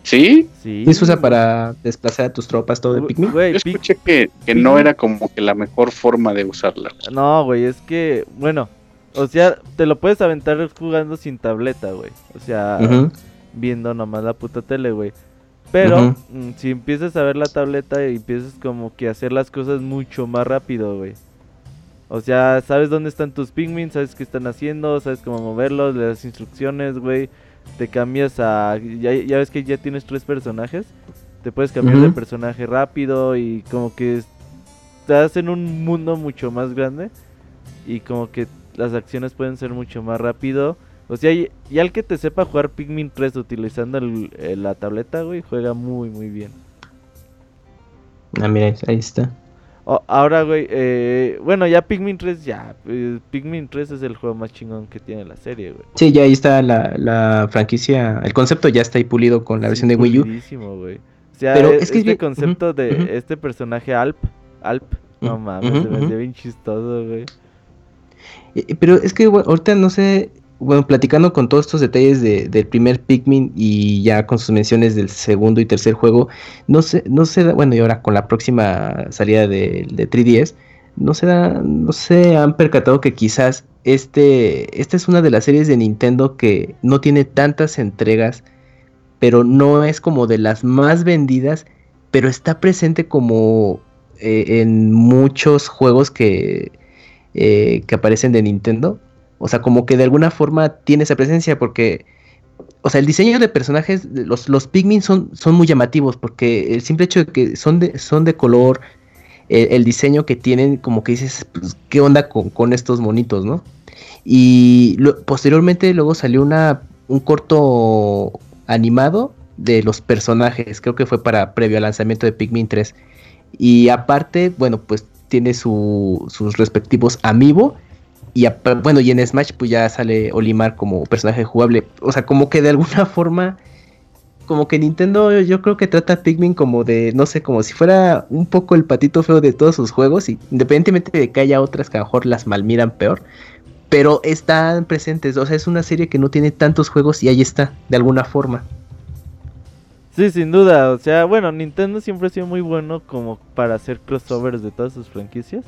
¿Sí? Sí. Sí se usa para desplazar a tus tropas todo de Pikmin. Güey, Yo escuché que, que no era como que la mejor forma de usarla. No, güey, es que, bueno, o sea, te lo puedes aventar jugando sin tableta, güey. O sea, viendo nomás la puta tele, güey. Pero mm, si empiezas a ver la tableta y empiezas como que a hacer las cosas mucho más rápido, güey. O sea, sabes dónde están tus pigmins, sabes qué están haciendo, sabes cómo moverlos, le das instrucciones, güey. Te cambias a... Ya, ya ves que ya tienes tres personajes. Te puedes cambiar de personaje rápido y como que estás en un mundo mucho más grande. Y como que las acciones pueden ser mucho más rápido. O sea, y, y al que te sepa jugar Pikmin 3 utilizando el- eh, la tableta, güey, juega muy, muy bien. Ah, mira, ahí está. Ahora, güey, eh, bueno, ya Pikmin 3, ya. eh, Pikmin 3 es el juego más chingón que tiene la serie, güey. Sí, ya ahí está la, la franquicia. El concepto ya está ahí pulido con la Sí, versión de Wii U. güey. O sea, Pero es que este concepto de este personaje Alp, Alp, no mames, ujú, se me bien chistoso, güey. Eh, Pero es que bueno, ahorita no sé, bueno, platicando con todos estos detalles de- del primer Pikmin y ya con sus menciones del segundo y tercer juego, no sé, no se da, bueno, y ahora con la próxima salida de, de 3DS, no se da, no se han percatado que quizás este, esta es una de las series de Nintendo que no tiene tantas entregas, pero no es como de las más vendidas, pero está presente como eh, en muchos juegos que eh, que aparecen de Nintendo. O sea, como que de alguna forma tiene esa presencia porque, o sea, el diseño de personajes, los, los Pikmin son, son muy llamativos porque el simple hecho de que son de, son de color, el diseño que tienen, como que dices, pues, ¿qué onda con, con estos monitos, no? Y posteriormente luego salió una, un corto animado de los personajes, creo que fue para previo al lanzamiento de Pikmin 3. Y aparte, bueno, pues tiene su- sus respectivos amiibo. Y bueno, y en Smash pues ya sale Olimar como personaje jugable. O sea, como que de alguna forma, como que Nintendo yo creo que trata a Pikmin como de, no sé, como si fuera un poco el patito feo de todos sus juegos. Y independientemente de que haya otras que a lo mejor las malmiran peor. Pero están presentes, o sea, es una serie que no tiene tantos juegos y ahí está, de alguna forma. Sí, sin duda. O sea, bueno, Nintendo siempre ha sido muy bueno como para hacer crossovers de todas sus franquicias.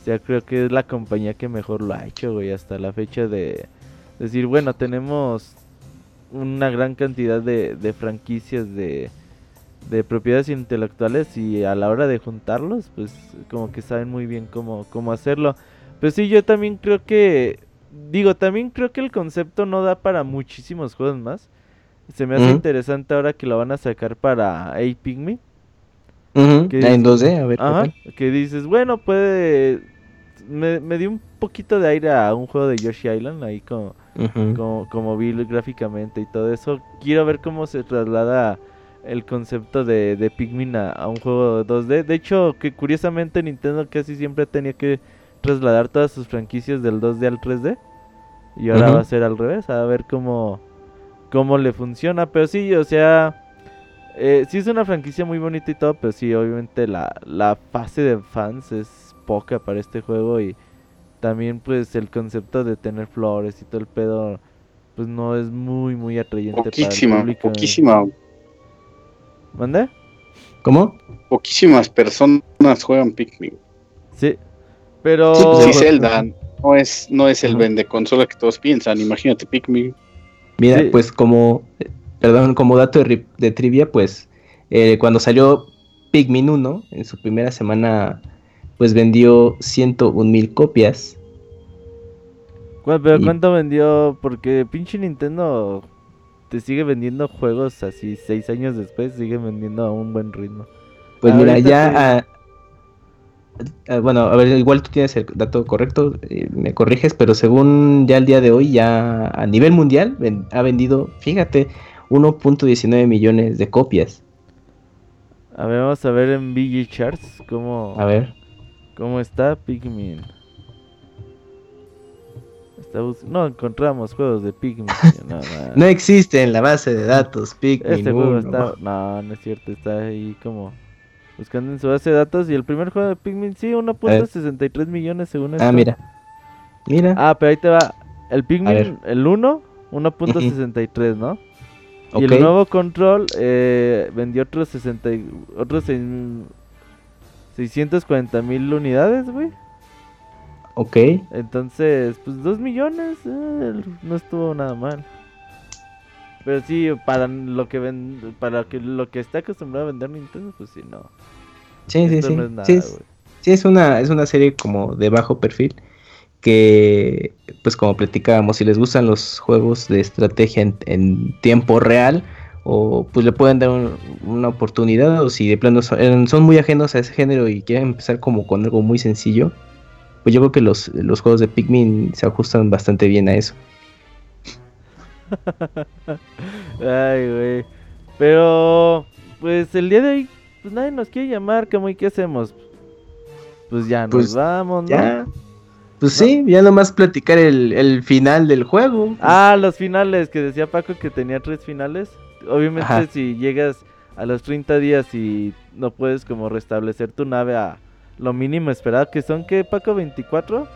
O sea, creo que es la compañía que mejor lo ha hecho, güey, hasta la fecha de decir, bueno, tenemos una gran cantidad de, de franquicias de, de propiedades intelectuales y a la hora de juntarlos, pues como que saben muy bien cómo, cómo hacerlo. Pero sí, yo también creo que, digo, también creo que el concepto no da para muchísimos juegos más. Se me hace interesante ahora que lo van a sacar para A-Pygmy. Ujú, ¿Qué En dices? 2D, a ver. Ajá, ¿qué que dices, bueno, puede... Me, me dio un poquito de aire a un juego de Yoshi Island, ahí como, tal? Ujú. como, como vi gráficamente y todo eso. Quiero ver cómo se traslada el concepto de, de Pikmin a, a un juego 2D. De hecho, que curiosamente Nintendo casi siempre tenía que trasladar todas sus franquicias del 2D al 3D. Y ahora va a ser al revés, a ver cómo, cómo le funciona. Pero sí, o sea, eh, sí es una franquicia muy bonita y todo, pero sí, obviamente la, la fase de fans es poca para este juego y también pues el concepto de tener flores y todo el pedo pues no es muy muy atrayente Poquísima, para el público. poquísima, ¿Mande? ¿Cómo? poquísimas personas juegan Pikmin. Sí. Pero Sí, pues, Zelda no es, no es el vende consola que todos piensan, imagínate Pikmin. Mira, Sí. pues como, eh, perdón, como dato de, de trivia, pues eh, cuando salió Pikmin 1, en su primera semana, pues vendió 101 mil copias. ¿Cu- pero y- ¿cuánto vendió? Porque pinche Nintendo te sigue vendiendo juegos así seis años después, sigue vendiendo a un buen ritmo. Pues mira, ya... bueno, a ver, igual tú tienes el dato correcto, eh, me corriges, pero según ya el día de hoy, ya a nivel mundial ven- ha vendido, fíjate, 1.19 millones de copias. A ver, vamos a ver en BG Charts cómo, A ver. cómo está Pikmin. Está bus- no encontramos juegos de Pikmin. no, existe en la base de datos Pikmin Este juego 1. está. No, no es cierto, está ahí como. Buscando en su base de datos. Y el primer juego de Pikmin, sí, 1.63 millones según esto. Ah, mira. Mira. Ah, pero ahí te va. El. Pikmin, el 1, 1.63, ¿no? Y el nuevo control eh, vendió otros 60, y- otros en 640 mil unidades, güey. Ok. Entonces, pues 2 millones, eh, no estuvo nada mal. Pero sí, para lo que ven, para que lo que está acostumbrado a vender Nintendo, pues sí, no. Sí, sí, Esto sí. no es nada, sí, es, sí, es una, es una serie como de bajo perfil. Que, pues como platicábamos, si les gustan los juegos de estrategia en, en tiempo real, o pues le pueden dar un- una oportunidad, o si de plano son, son muy ajenos a ese género y quieren empezar como con algo muy sencillo, pues yo creo que los, los juegos de Pikmin se ajustan bastante bien a eso. Ay, güey. Pero, pues el día de hoy, pues nadie nos quiere llamar, como y qué hacemos? Pues ya nos Pues, vamos, ¿no? Ya. Pues sí, ya nomás platicar el, el final del juego. Ah, los finales, que decía Paco que tenía tres finales. Obviamente Ajá. si llegas a los 30 días y no puedes como restablecer tu nave a lo mínimo esperado, que son, ¿qué, Paco? ¿24?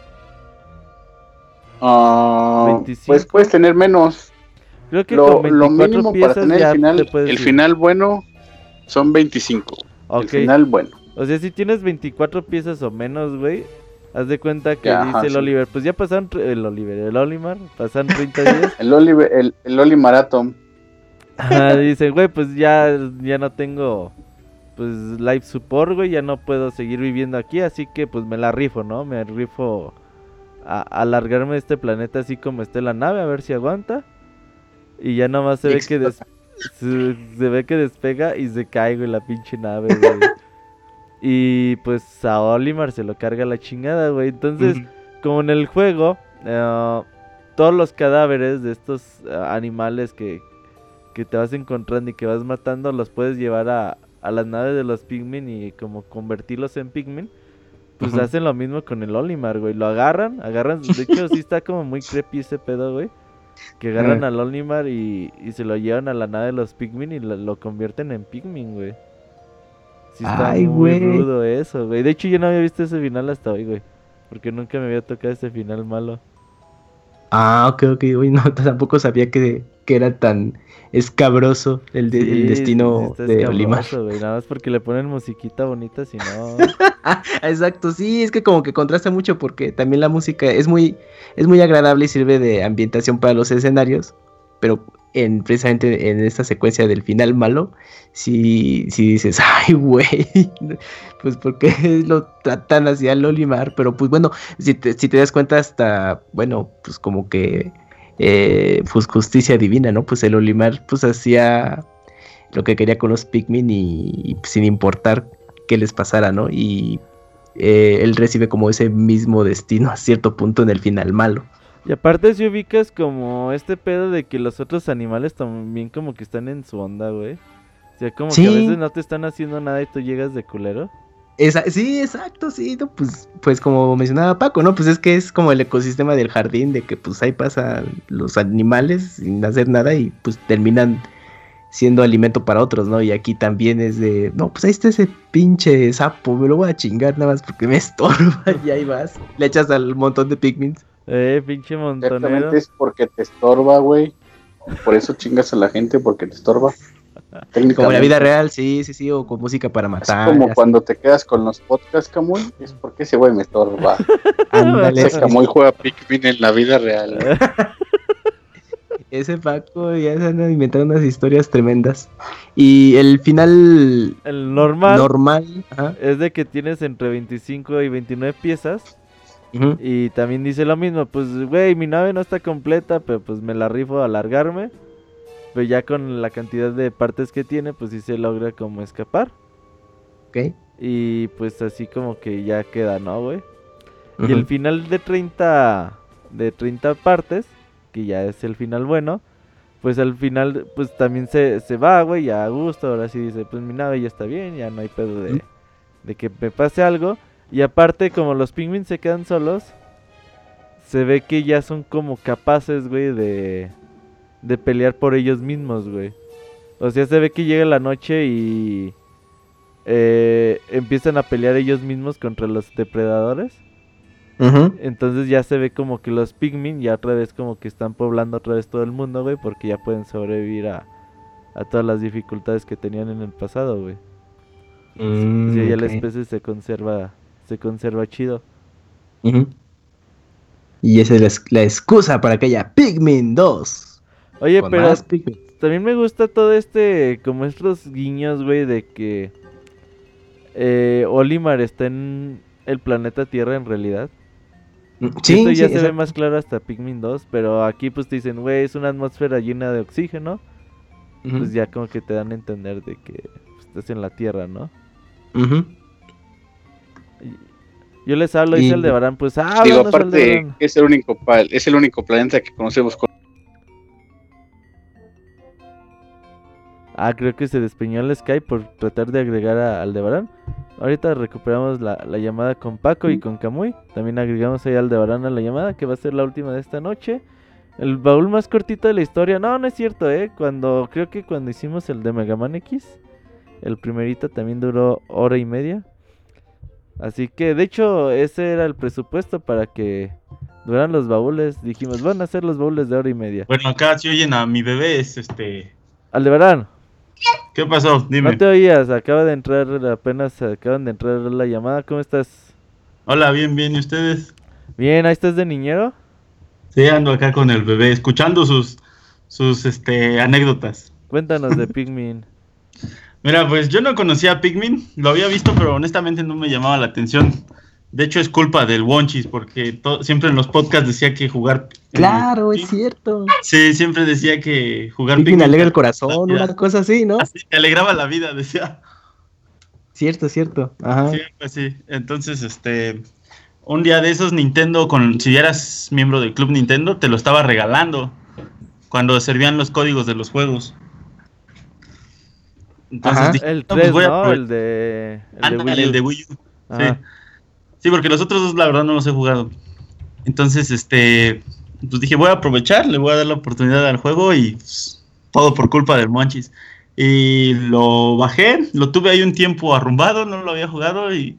Ah, 25. pues puedes tener menos. Creo que Lo, con lo 24 mínimo piezas para tener ya el final, te el final bueno son 25. Ok, El final bueno. o sea, si tienes 24 piezas o menos, güey, haz de cuenta que dice el. Oliver, pues ya pasaron, el Oliver, el Olimar, pasaron 30 días. El Oliver, el, el Oli Marathon. Ajá, dice, güey, pues ya, ya no tengo pues live support, güey, ya no puedo seguir viviendo aquí, así que pues me la rifo, ¿no? Me rifo a, a alargarme de este planeta así como esté la nave, a ver si aguanta. Y ya nomás se ve que des- se, se ve que despega y se cae, güey, la pinche nave, güey. y pues a Olimar se lo carga la chingada, güey. Entonces, como en el juego, eh, todos los cadáveres de estos eh, animales que, que te vas encontrando y que vas matando, los puedes llevar a, a las naves de los Pikmin y como convertirlos en Pikmin. Pues hacen lo mismo con el Olimar, güey. Lo agarran, agarran. De hecho, sí está como muy creepy ese pedo, güey. Que agarran Ah. al Olimar y, y se lo llevan a la nave de los Pikmin y lo, lo convierten en Pikmin, güey. Sí está Ay, muy güey. rudo eso, güey. De hecho, yo no había visto ese final hasta hoy, güey. Porque nunca me había tocado ese final malo. Ah, ok, ok. Uy, no, tampoco sabía que, que era tan escabroso el, de- el Sí, destino sí de Olimar. güey. Nada más porque le ponen musiquita bonita, si no. Exacto, sí, es que como que contrasta mucho porque también la música es muy, es muy agradable y sirve de ambientación para los escenarios, pero en precisamente en esta secuencia del final malo, si si dices, ay, güey, pues porque lo tratan así al Olimar, pero pues bueno, si te, si te das cuenta hasta, bueno, pues como que, eh, pues justicia divina, ¿no? Pues el Olimar pues hacía lo que quería con los Pikmin y, pues, sin importar qué les pasara, ¿no? Y eh, él recibe como ese mismo destino a cierto punto en el final malo. Y aparte si ubicas como este pedo de que los otros animales también como que están en su onda, güey. O sea, como que a veces no te están haciendo nada y tú llegas de culero. Esa- sí, exacto, sí, no, pues, pues como mencionaba Paco, ¿no? Pues es que es como el ecosistema del jardín, de que pues ahí pasan los animales sin hacer nada y pues terminan siendo alimento para otros, ¿no? Y aquí también es de, no, pues ahí está ese pinche sapo, me lo voy a chingar nada más porque me estorba y ahí vas, le echas al montón de pigments. Eh, pinche montonero. Exactamente es porque te estorba, güey. Por eso chingas a la gente porque te estorba. Como en la vida real, sí, sí, sí, o con música para Es matar. como así. cuando te quedas con los podcasts, Camuy. Es porque ese güey me estorba. Ándale, Ese Camuy juega Pikmin en la vida real. Ese Paco ya se han inventado unas historias tremendas. Y el final El normal normal, ajá, es de que tienes entre 25 y 29 piezas. Y también dice lo mismo, pues güey, mi nave no está completa, pero pues me la rifo a alargarme. Pero ya con la cantidad de partes que tiene, pues sí se logra como escapar. ok, Y pues así como que ya queda, ¿no, güey? Y el final de 30 de 30 partes, que ya es el final bueno, pues al final pues también se, se va, güey, ya a gusto, ahora sí dice, pues mi nave ya está bien, ya no hay pedo de, de que me pase algo. Y aparte como los pingüinos se quedan solos, se ve que ya son como capaces, güey, de, de pelear por ellos mismos, güey. O sea, se ve que llega la noche y eh, empiezan a pelear ellos mismos contra los depredadores. Entonces ya se ve como que los Pikmin ya otra vez como que están poblando otra vez todo el mundo, güey, porque ya pueden sobrevivir a, a todas las dificultades que tenían en el pasado, güey. Mm, Si ya la especie se conserva, se conserva chido. Y esa es la, ex- la excusa para que haya Pikmin 2. Oye, con pero también me gusta todo este, como estos guiños, güey, de que eh, Olimar está en el planeta Tierra en realidad. Mm, Sí, esto ya sí, se ve más claro hasta Pikmin 2, pero aquí pues te dicen, güey, es una atmósfera llena de oxígeno. Pues ya como que te dan a entender de que pues, estás en la Tierra, ¿no? Ujú. Yo les hablo, Y- dice Aldebarán, pues ah, Digo, aparte, Aldebarán. es el único es el único planeta que conocemos con Ah, creo que se despeñó el Skype por tratar de agregar a Aldebarán. Ahorita recuperamos la, la llamada con Paco y con Camuy. También agregamos ahí a Aldebarán a la llamada, que va a ser la última de esta noche. El baúl más cortito de la historia. No, no es cierto, eh. Cuando, creo que cuando hicimos el de Mega Man X, el primerito también duró hora y media. Así que, de hecho, ese era el presupuesto para que duraran los baúles. Dijimos, van a ser los baúles de hora y media. Bueno, acá si oyen a mi bebé, es este. Aldebarán. ¿Qué pasó? Dime. No te oías, acaba de entrar, apenas acaban de entrar la llamada. ¿Cómo estás? Hola, bien, bien. ¿Y ustedes? Bien, ahí estás de niñero. Sí, ando acá con el bebé, escuchando sus, sus este, anécdotas. Cuéntanos de Pikmin. Mira, pues yo no conocía a Pikmin, lo había visto, pero honestamente no me llamaba la atención. De hecho, es culpa del Wonchis, porque siempre en los podcasts decía que jugar. eh, Claro, es Pikmin- cierto. Sí, siempre decía que jugar Pikmin alegra el corazón, una cosa así, ¿no? Así, te alegraba la vida, decía. Cierto, cierto. Ajá. Sí, pues sí. Entonces, este, un día de esos Nintendo, con, si eras miembro del club Nintendo, te lo estaba regalando cuando servían los códigos de los juegos. Entonces Ajá. dije, El "No, pues 3, voy a ¿no? aprovechar". El de, el de Ándale, Wii U. el de Wii U. Sí. Sí, porque los otros dos, la verdad, no los he jugado. Entonces, este, pues dije, voy a aprovechar, le voy a dar la oportunidad al juego y pues, todo por culpa del Monchis. Y lo bajé, lo tuve ahí un tiempo arrumbado, no lo había jugado y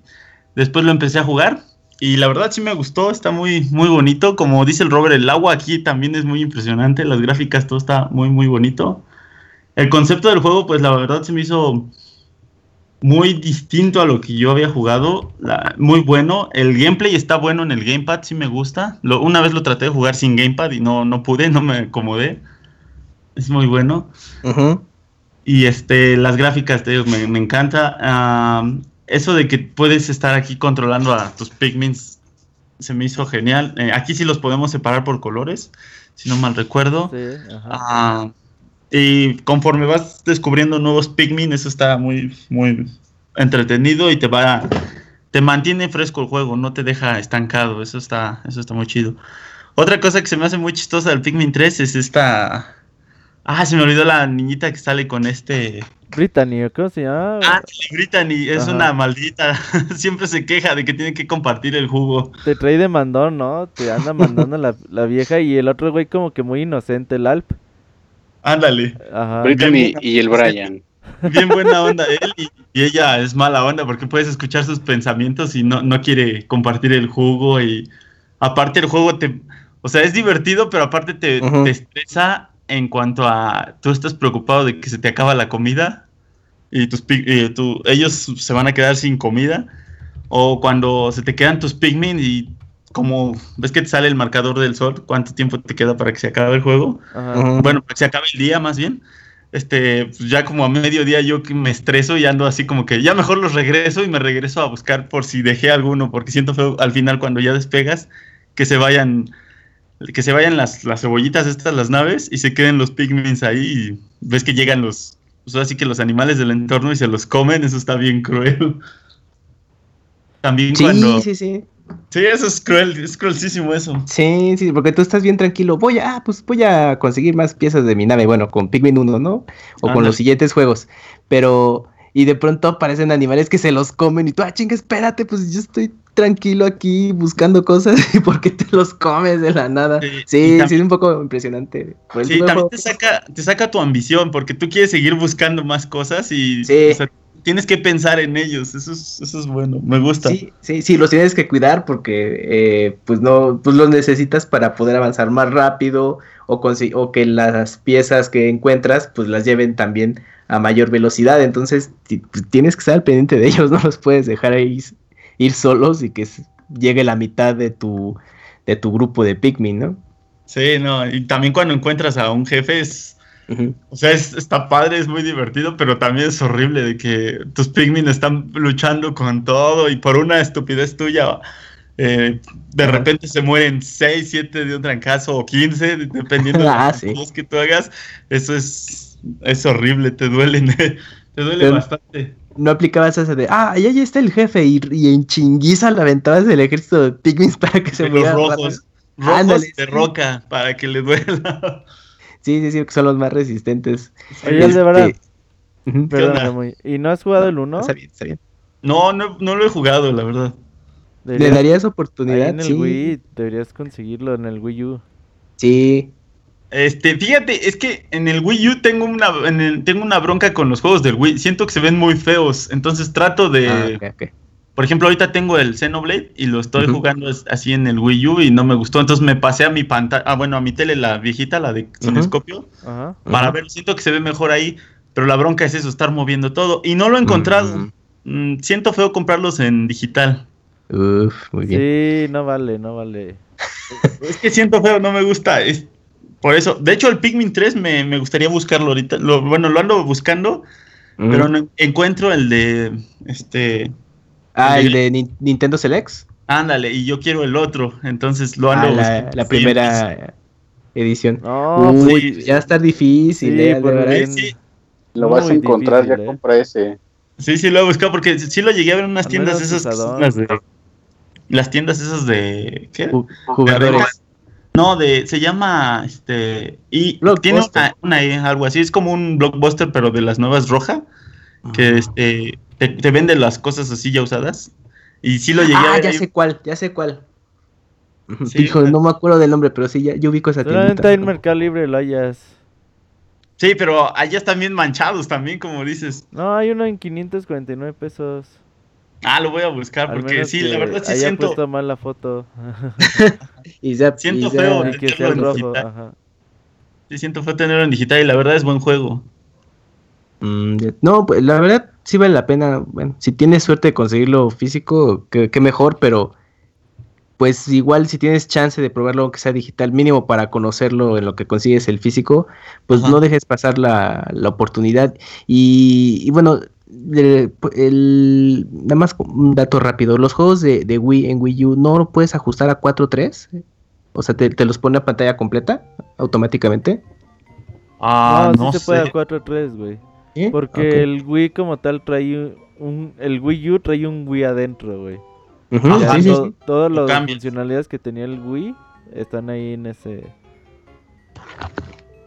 después lo empecé a jugar. Y la verdad sí me gustó, está muy, muy bonito. Como dice el Robert, el agua aquí también es muy impresionante, las gráficas, todo está muy, muy bonito. El concepto del juego, pues la verdad se me hizo muy distinto a lo que yo había jugado. la- muy bueno. El gameplay está bueno en el gamepad, sí me gusta. Lo- una vez lo traté de jugar sin gamepad y no, no pude, no me acomodé. Es muy bueno. Y este, las gráficas, te digo, me, me encanta. Am, eso de que puedes estar aquí controlando a tus Pikmins se me hizo genial. Eh, aquí sí los podemos separar por colores, si no mal recuerdo. Sí, ajá. Ah, y conforme vas descubriendo nuevos Pikmin, eso está muy, muy entretenido y te va, te mantiene fresco el juego, no te deja estancado. Eso está, eso está muy chido. Otra cosa que se me hace muy chistosa del Pikmin 3 es esta. Ah, se me olvidó la niñita que sale con este. Brittany, ¿o ¿cómo se llama? Ah, le gritan y es Ajá. una maldita. Siempre se queja de que tiene que compartir el jugo. Te trae de mandón, ¿no? Te anda mandando la, la vieja y el otro güey como que muy inocente, el Alp. Ándale. Brittany y el Brian. Bien buena onda él y, y ella es mala onda porque puedes escuchar sus pensamientos y no, no quiere compartir el jugo y aparte el juego te... O sea, es divertido, pero aparte te, te estresa en cuanto a... Tú estás preocupado de que se te acaba la comida y tus y ellos se van a quedar sin comida o cuando se te quedan tus Pikmin y como ves que te sale el marcador del sol, cuánto tiempo te queda para que se acabe el juego. Ajá. Bueno, para que se acabe el día más bien. Este, pues ya como a mediodía yo me estreso y ando así como que ya mejor los regreso y me regreso a buscar por si dejé alguno, porque siento feo al final cuando ya despegas que se vayan que se vayan las, las cebollitas estas, las naves, y se queden los pigments ahí y ves que llegan los, pues así que los animales del entorno y se los comen, eso está bien cruel. También Sí, cuando... sí, sí. Sí, eso es cruel, es cruelísimo eso. Sí, sí, porque tú estás bien tranquilo. Voy a, ah, pues voy a conseguir más piezas de mi nave, bueno, con Pikmin 1, ¿no? O con los siguientes juegos. Pero, y de pronto aparecen animales que se los comen y tú, ah, chinga, espérate, pues yo estoy tranquilo aquí buscando cosas y por qué te los comes de la nada. Sí, Sí, es un poco impresionante. Sí, también te saca, te saca tu ambición, porque tú quieres seguir buscando más cosas y Sí. o sea, tienes que pensar en ellos. Eso es, eso es bueno. Me gusta. Sí, sí, sí, los tienes que cuidar porque eh, pues no, pues los necesitas para poder avanzar más rápido o, que las piezas que encuentras pues las lleven también a mayor velocidad. Entonces pues, tienes que estar al pendiente de ellos, no los puedes dejar ahí ir solos y que llegue la mitad de tu, de tu grupo de Pikmin, ¿no? Sí, no. Y también cuando encuentras a un jefe es. O sea, es- está padre, es muy divertido, pero también es horrible de que tus Pikmin están luchando con todo y por una estupidez tuya, eh, de repente se mueren 6, 7 de un trancazo o 15, dependiendo de Ah, las sí. cosas que tú hagas. Eso es, es horrible, te duele, te duele Pero- bastante. No aplicabas esa de, ah, ya, ya está el jefe y, y en chinguiza le aventabas el ejército de Pikmin para que se De los rojos, rojos de roca, para que le duela. Sí, sí, sí, que son los más resistentes. Oye, el de verdad. Este. Perdón, ¿Y no has jugado el 1? Está bien, está bien. No, no, no lo he jugado, la verdad. ¿Le darías Ahí oportunidad? en el Sí. Wii deberías conseguirlo en el Wii U. Sí. Este, fíjate, es que en el Wii U tengo una, en el- tengo una bronca con los juegos del Wii. Siento que se ven muy feos. Entonces trato de. Ah, ok, ok. Por ejemplo, ahorita tengo el Xenoblade y lo estoy jugando así en el Wii U y no me gustó. Entonces me pasé a mi pantalla. Ah, bueno, a mi tele, la viejita, la de Sonescopio, Ajá. para ver. Siento que se ve mejor ahí. Pero la bronca es eso, estar moviendo todo. Y no lo he encontrado. Mm. Mm, siento feo comprarlos en digital. Uf, muy bien. Sí, no vale, no vale. Es que siento feo, no me gusta. Es por eso. De hecho, el Pikmin 3 me, me gustaría buscarlo ahorita. Lo, bueno, lo ando buscando, Ujú. pero no encuentro el de este. Ah, el de Nin- Nintendo Selects. Ándale, y yo quiero el otro. Entonces lo Ah, ando la, buscando. la Sí, primera edición. No, Uy, pues, ya estar difícil, Sí, eh, bien. Sí, Lo Muy vas a encontrar, difícil, ya ¿eh? compra ese. Sí, sí, lo he buscado porque sí lo llegué a ver en unas Al tiendas esas. las de- las tiendas esas de. ¿Qué? Jugadores. No, de, se llama, este, y tiene una, una E, algo así, es como un blockbuster, pero de las nuevas roja, que este, te, te vende las cosas así ya usadas, y sí lo llegué a Ah, ver ya ahí. sé cuál, ya sé cuál. Sí, Hijo, una- no me acuerdo del nombre, pero sí, ya, yo ubico esa Solamente tienda. en Mercado Libre lo hayas. Sí, pero allá están bien manchados también, como dices. No, hay uno en 549 pesos. Ah, lo voy a buscar, porque sí, la verdad sí haya siento, puesto mal la foto. Y ya- Siento y ya- feo, que sea rojo. digital. Ajá. sí siento fue tenerlo en digital, y la verdad es buen juego. Mm, no, pues la verdad sí vale la pena. Bueno, si tienes suerte de conseguirlo físico, que, que mejor, pero pues igual si tienes chance de probarlo aunque sea digital, mínimo para conocerlo en lo que consigues el físico, pues Ajá. no dejes pasar la, la oportunidad. Y, y bueno, de- el, nada más un dato rápido, los juegos de, de Wii en Wii U no lo puedes ajustar a 4.3, o sea, te, te los pone a pantalla completa automáticamente. Ah, no, no, sí se puede a 4.3, güey. Porque el Wii como tal trae un, un- El Wii U trae un Wii adentro, güey. Ya sí, to- sí. Todas las funcionalidades que tenía el Wii están ahí en ese.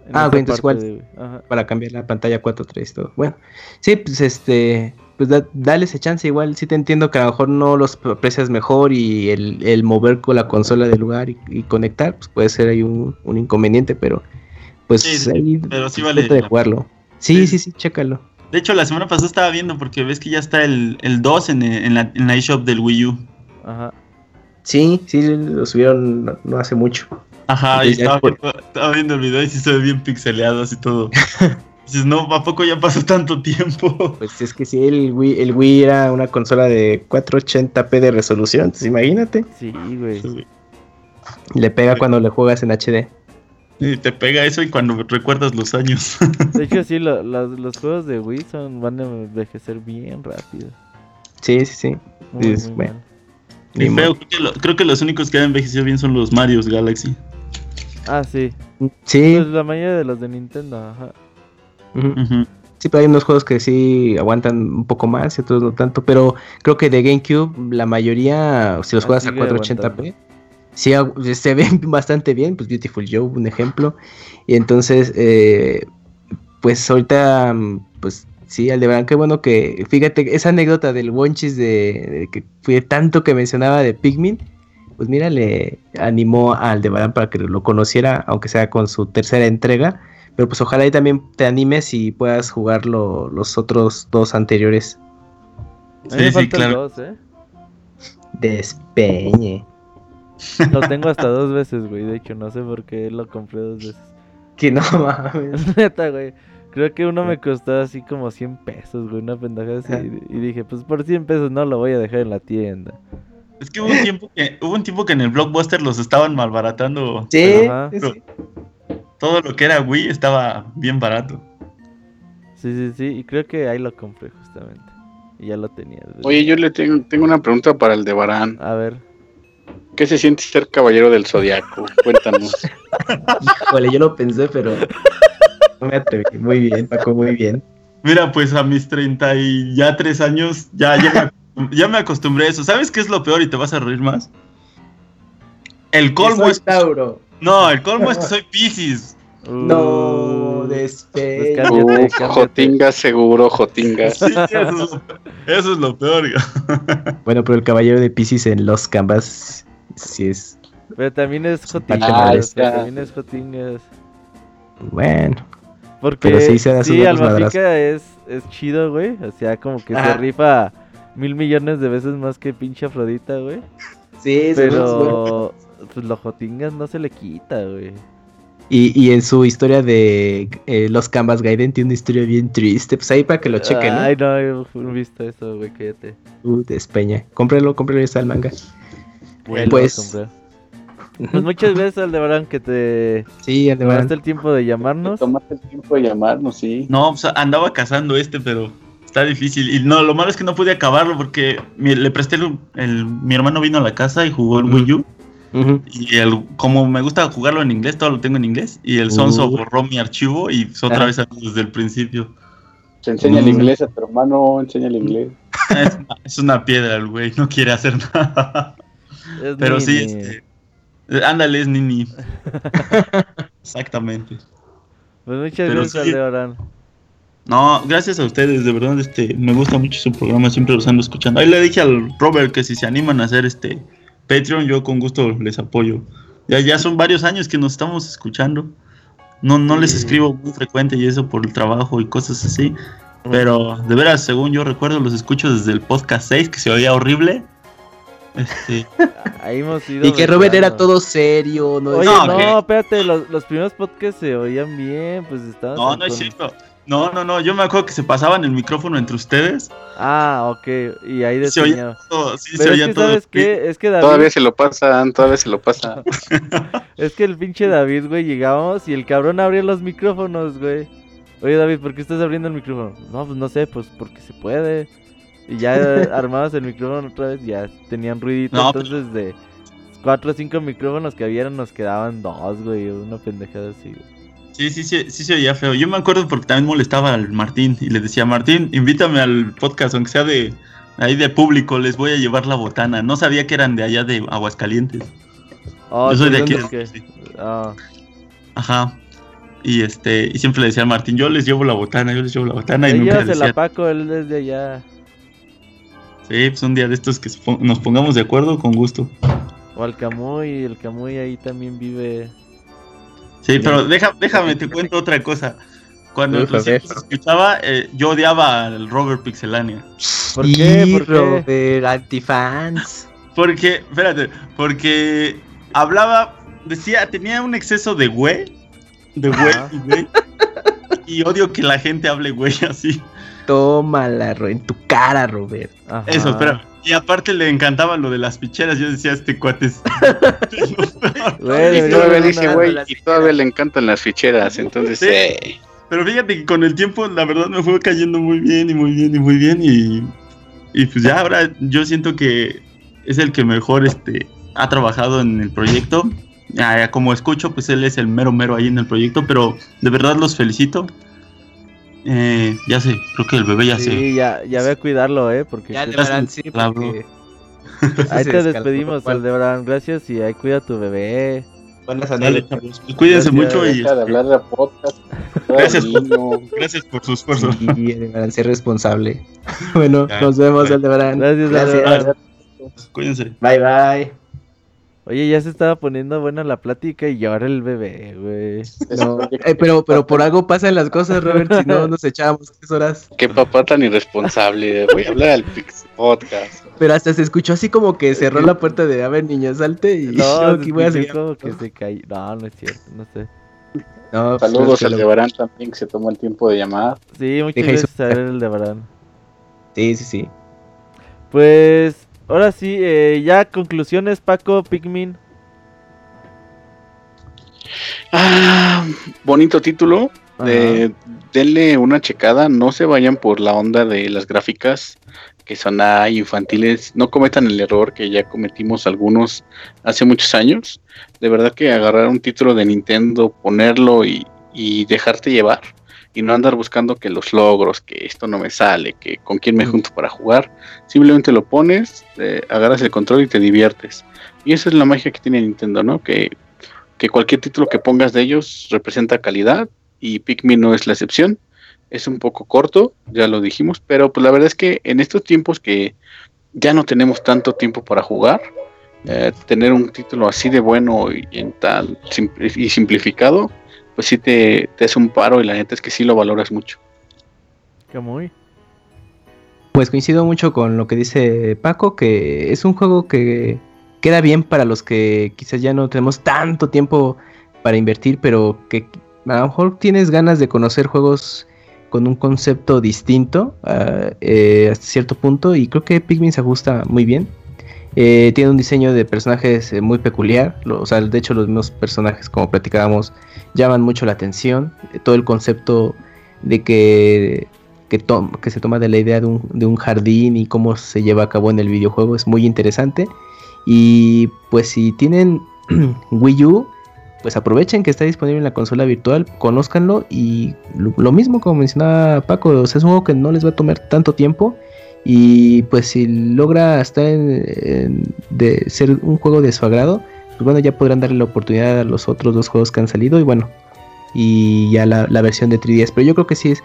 en Ah, ok, entonces igual- de para cambiar la pantalla 4.3 y todo. Bueno, sí, pues este, pues da- dale ese chance igual, sí te entiendo que a lo mejor no los aprecias mejor y el, el mover con la consola del lugar y, y conectar, pues puede ser ahí un, un inconveniente, pero pues Sí, sí, ahí pero sí vale de jugarlo. Sí, Sí. sí, sí, chécalo. De hecho, la semana pasada estaba viendo, porque ves que ya está el, el 2 en, en la, en la eShop del Wii U. Ajá. Sí, sí, lo subieron no, no hace mucho. Ajá, y estaba, por- viendo, estaba viendo el video y sí se ve bien pixeleado así todo. Dices, no, ¿a poco ya pasó tanto tiempo? Pues es que sí, el Wii, el Wii era una consola de 480p de resolución, entonces imagínate, Sí, güey. le pega cuando le juegas en HD. Y te pega eso y cuando recuerdas los años. De hecho, sí, lo- los, los juegos de Wii son, van a envejecer bien rápido. Sí, sí, sí. Muy, Dices, muy bueno. Y feo, creo, que lo- creo que los únicos que han envejecido bien son los Marios Galaxy. Ah, sí. Sí, Pues la mayoría de los de Nintendo, ajá. Sí, pero hay unos juegos que sí aguantan un poco más y otros no tanto. Pero creo que de GameCube, la mayoría, si los Ah, juegas a sigue 480p, sí agu- se ven bastante bien. Pues Beautiful Joe, un ejemplo. Y entonces, eh, pues ahorita, mm, pues sí, Aldebarán, qué bueno que, fíjate, esa anécdota del Wonchis de, de que fue tanto que mencionaba de Pikmin. Pues mira, le animó a Aldebarán para que lo conociera, aunque sea con su tercera entrega. Pero pues ojalá y también te animes y puedas jugar lo- los otros dos anteriores. Sí, sí, claro. 2, ¿eh? Despeñe. Lo tengo hasta dos veces, güey. De hecho, no sé por qué lo compré dos veces. Que no mames. Neta, güey. Creo que uno me costó así como 100 pesos, güey. Una pendejada así. Y y dije, pues por 100 pesos no lo voy a dejar en la tienda. Es que hubo un tiempo que, hubo un tiempo que en el Blockbuster los estaban malbaratando. Sí, sí. Todo lo que era Wii estaba bien barato. Sí, sí, sí. Y creo que ahí lo compré justamente. Y ya lo tenía. Oye, yo le tengo, tengo una pregunta para el de Barán. A ver. ¿Qué se siente ser caballero del zodiaco? Cuéntanos. Híjole, yo lo pensé, pero no me atreví. Muy bien, Paco, muy bien. Mira, pues a mis 30 y ya 3 años, ya, ya, me, ya me acostumbré a eso. ¿Sabes qué es lo peor y te vas a reír más? El colmo Soy es. Tauro. No, el colmo es que soy Pisces. No, Uh. Cámbiate, Uh. Jotinga, seguro, Jotinga. Sí, eso, es lo, eso es lo peor. güey. Bueno, pero el caballero de Pisces en los canvas sí es. Pero también es Ah, Jotingas. También es Jotingas. Bueno. Porque Pero sí se sí, Almafica es, es chido, güey. O sea, como que se Ajá. rifa mil millones de veces más que pinche Afrodita, güey. Sí, Pero pues los Jotingas no se le quita, güey. Y, y en su historia de eh, los Canvas Gaiden tiene una historia bien triste. Pues ahí para que lo chequen, ¿no? Ay, no, he visto eso, güey, cállate. Uh, despeña. Cómprelo, cómprelo, está el manga. Pues- a. Pues muchas gracias, Aldebarán, que te Sí, tomaste el tiempo de llamarnos. Tomaste el tiempo de llamarnos, sí. No, pues andaba cazando este, pero está difícil. Y no, lo malo es que no pude acabarlo porque mi- le presté el, el- Mi hermano vino a la casa y jugó el Wii U. Y el, como me gusta jugarlo en inglés, todo lo tengo en inglés. Y el Sonso Uh. borró mi archivo y otra Ah. vez desde el principio. Se enseña el inglés a tu hermano, enseña el inglés. Es una, es una piedra el güey, no quiere hacer nada. Es Pero sí, este, ándale, es Nini. Exactamente. Pues muchas pero gracias, sí. No, gracias a ustedes, de verdad, este, me gusta mucho su programa, siempre los ando escuchando. Ahí le dije al Robert que si se animan a hacer este Patreon, yo con gusto les apoyo. Ya, ya son varios años que nos estamos escuchando. No, no les escribo muy frecuente y eso por el trabajo y cosas así. Pero de veras, según yo recuerdo, los escucho desde el podcast 6, que se oía horrible. Este, Ahí hemos ido. Y que Robert era todo serio. No Oye, No, no, espérate, los, los primeros podcasts se oían bien, pues estaban. no, no es cierto. No, no, no, yo me acuerdo que se pasaban el micrófono entre ustedes. Ah, ok, y ahí Se oía todo, sí, se Pero es oía que, todo. ¿sabes qué? Es que David, Todavía se lo pasan, todavía se lo pasa. es que el pinche David, güey, llegábamos y el cabrón abría los micrófonos, güey. Oye, David, ¿por qué estás abriendo el micrófono? No, pues no sé, pues porque se puede. Y ya armabas el micrófono otra vez, ya tenían ruidito. No, pero- entonces, de cuatro o cinco micrófonos que habían, nos quedaban dos, güey, una pendejada así, güey. Sí, sí, sí, sí se oía feo. Yo me acuerdo porque también molestaba al Martín y le decía, Martín, invítame al podcast, aunque sea de ahí de público, les voy a llevar la botana. No sabía que eran de allá de Aguascalientes. Oh, Yo soy de ¿tú aquí. de- sí. Ah, Ajá. Y este, y siempre le decía al Martín, yo les llevo la botana, yo les llevo la botana. Y ahí nunca le a decía, Paco, él es de allá. Sí, pues un día de estos que se nos pongamos de acuerdo, con gusto. O al Camuy, el Camuy ahí también vive. Sí, pero deja, déjame, te cuento otra cosa. Cuando Uf, recién los escuchaba, eh, yo odiaba al Robert Pixelania. ¿Por qué? ¿Por qué? Robert, antifans. Porque, espérate, porque hablaba, decía, tenía un exceso de güey, de güey y güey. Y odio que la gente hable güey así. Tómala, Ro, en tu cara, Robert. Ajá. Eso, espera. Y aparte le encantaba lo de las picheras. Yo decía, este cuate es. Güey, Y todavía dice, güey, y todavía le encantan las ficheras, entonces, Sí. eh, Pero fíjate que con el tiempo, la verdad, me fue cayendo muy bien y muy bien y muy bien. Y, y pues ya ahora yo siento que es el que mejor este, ha trabajado en el proyecto. Ah, como escucho, pues él es el mero mero ahí en el proyecto. Pero de verdad los felicito. Eh, ya sé, creo que el bebé ya sé. Sí, ya, ya voy a cuidarlo, eh, porque Ya, Aldebarán, sí, porque... ahí te despedimos, ¿cuál? Aldebarán, gracias y ahí cuida a tu bebé. Buenas chavos, pues cuídense Gracias. mucho y de este, hablar de podcast. Gracias. gracias por su esfuerzo. Sí, Aldebarán, ser responsable. bueno, Ya, nos vemos, bye. Aldebarán. Gracias, Gracias. Aldebarán. Cuídense. Bye, bye. Oye, ya se estaba poniendo buena la plática y llora el bebé, güey. No, eh, pero, pero por algo pasan las cosas, Robert, si no nos echábamos tres horas. Qué papá tan irresponsable. Voy a hablar al Pix Podcast. Pero hasta se escuchó así como que cerró la puerta de, a ver, niño, salte y No, yo aquí voy a seguir. como que se cayó. No, no es cierto, no sé. No, pues, Saludos al lo- de Barán también, que se tomó el tiempo de llamar. Sí, muchas Deja gracias a el de Barán. Sí, sí, sí. Pues, ahora sí, eh, ya conclusiones, Paco, Pikmin. Ah, bonito título. de- denle una checada. No se vayan por la onda de las gráficas que son ah, infantiles. No cometan el error que ya cometimos algunos hace muchos años. De verdad que agarrar un título de Nintendo, ponerlo y, y dejarte llevar. Y no andar buscando que los logros, que esto no me sale, que con quién me Mm. junto para jugar. Simplemente lo pones, eh, agarras el control y te diviertes. Y esa es la magia que tiene Nintendo, ¿no? Que que cualquier título que pongas de ellos representa calidad y Pikmin no es la excepción. Es un poco corto, ya lo dijimos, pero pues la verdad es que en estos tiempos que ya no tenemos tanto tiempo para jugar, eh, tener un título así de bueno y en tal y simplificado, pues sí te, te hace un paro y la neta es que sí lo valoras mucho. Que muy. Pues coincido mucho con lo que dice Paco, que es un juego que queda bien para los que quizás ya no tenemos tanto tiempo para invertir, pero que a lo mejor tienes ganas de conocer juegos con un concepto distinto ah, eh, hasta cierto punto y creo que Pikmin se ajusta muy bien. Eh, tiene un diseño de personajes eh, muy peculiar, o sea, de hecho los mismos personajes como platicábamos llaman mucho la atención, Eh, todo el concepto de que que, se toma de la idea de un, de un jardín y cómo se lleva a cabo en el videojuego es muy interesante. Y pues si tienen Wii U, pues aprovechen que está disponible en la consola virtual, conózcanlo y lo, mismo como mencionaba Paco, o es un juego que no les va a tomar tanto tiempo y pues si logra estar en, de ser un juego de su agrado, pues bueno, ya podrán darle la oportunidad a los otros dos juegos que han salido y bueno, y ya la, la versión de 3DS, pero yo creo que sí es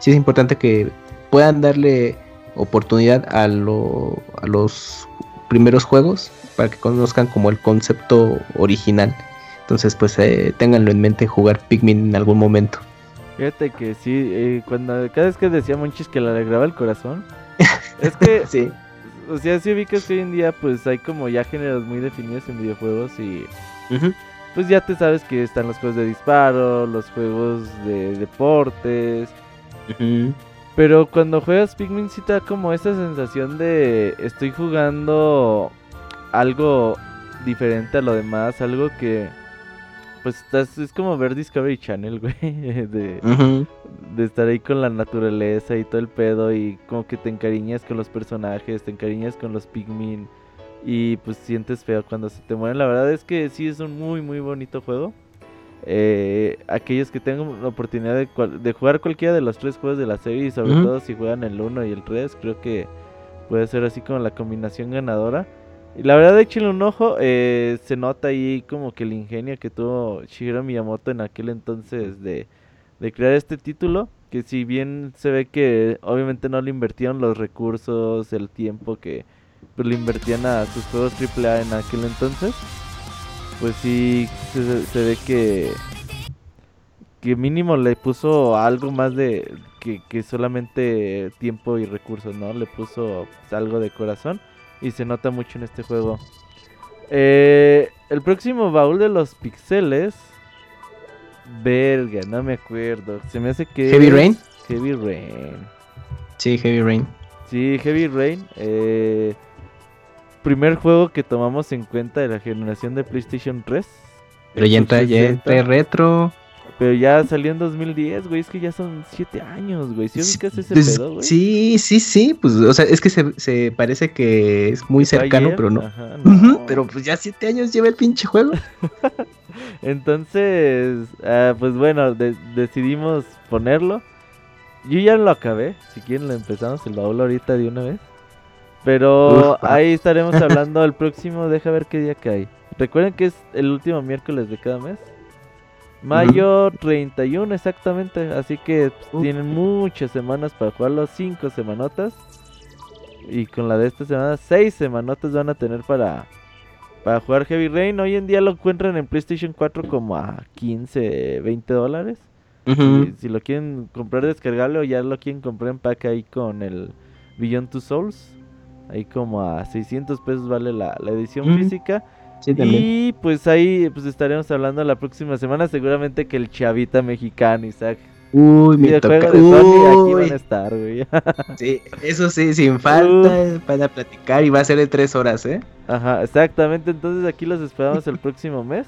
sí es importante que puedan darle oportunidad a, lo- a los primeros juegos para que conozcan como el concepto original. Entonces, pues eh, ténganlo en mente jugar Pikmin en algún momento. Fíjate que sí, eh, cuando cada vez que decía Monchis que le alegraba el corazón, es que, Sí. o sea, si ubicas que hoy en día pues hay como ya géneros muy definidos en videojuegos y pues ya te sabes que están los juegos de disparo, los juegos de deportes, pero cuando juegas Pikmin sí te da como esa sensación de estoy jugando algo diferente a lo demás, algo que pues estás, es como ver Discovery Channel, güey, de, estar ahí con la naturaleza y todo el pedo y como que te encariñas con los personajes, te encariñas con los Pikmin y pues sientes feo cuando se te mueren. La verdad es que sí es un muy muy bonito juego. Eh, aquellos que tengan la oportunidad de, cual- de jugar cualquiera de los tres juegos de la serie y sobre todo si juegan el 1 y el 3, creo que puede ser así como la combinación ganadora. Y la verdad, échenle un ojo. eh, se nota ahí como que el ingenio que tuvo Shigeru Miyamoto en aquel entonces de, de crear este título. Que si bien se ve que obviamente no le invirtieron los recursos, el tiempo que pues, le invertían a sus juegos AAA en aquel entonces, pues sí se, ve que que mínimo le puso algo más de que, que solamente tiempo y recursos, ¿no? Le puso algo de corazón y se nota mucho en este juego. Eh, el próximo baúl de los pixeles. Verga, no me acuerdo. Se me hace que. ¿Heavy Rain? Heavy Rain. Sí, Heavy Rain. Sí, Heavy Rain. eh, primer juego que tomamos en cuenta de la generación de PlayStation 3. Pero ya ya 360. entra retro. Pero ya salió en 2010, güey. Es que ya son 7 años, güey. ¿Sí Sí, ubicas ese pues, pedo, güey? sí, sí, sí. Pues, o sea, es que se, se parece que es muy ¿Fue cercano, ayer? pero no. Ajá. Pero pues ya siete años lleva el pinche juego. Entonces, ah, pues bueno, de- decidimos ponerlo. Yo ya lo acabé. Si quieren, lo empezamos el baúl ahorita de una vez. Pero ahí estaremos hablando el próximo. Deja ver qué día cae. Recuerden que es el último miércoles de cada mes. Mayo 31 exactamente. Así que pues, tienen muchas semanas para jugarlo. Cinco semanotas. Y con la de esta semana, seis semanotas van a tener para, para jugar Heavy Rain. Hoy en día lo encuentran en PlayStation 4 como a 15, 20 dólares. Si, si lo quieren comprar descargable o ya lo quieren comprar en pack ahí con el Beyond Two Souls. Ahí como a 600 pesos vale la, la edición física. Sí, también. Y pues ahí pues estaremos hablando la próxima semana. Seguramente que el chavita mexicano, Isaac. Uy, me toca. De Sony aquí van a estar, güey. sí, eso sí, sin falta para platicar y va a ser de tres horas, ¿eh? Ajá, exactamente. Entonces aquí los esperamos el próximo mes.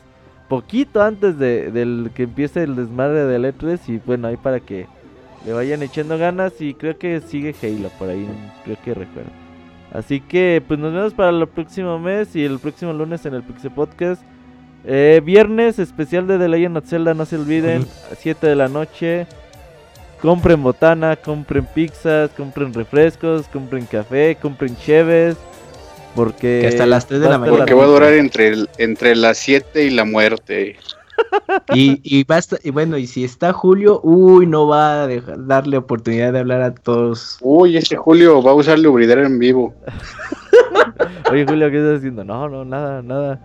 Poquito antes de, del que empiece el desmadre de E3. Y bueno, ahí para que le vayan echando ganas. Y creo que sigue Halo por ahí. Creo que recuerdo. Así que pues nos vemos para el próximo mes. Y el próximo lunes en el Pixel Podcast. Eh, viernes especial de The Legend of Zelda. No se olviden. A 7 de la noche. Compren botana, compren pizzas, compren refrescos, compren café, compren cheves. Porque Que hasta las tres de va la mañana. Porque va a durar entre, el- entre las 7 y la muerte. Y, y basta, y bueno, y si está Julio, uy, no va a dejar- darle oportunidad de hablar a todos. Uy, ese Julio va a usar Lubridar en vivo. Oye, Julio, ¿qué estás haciendo? No, no, nada, nada.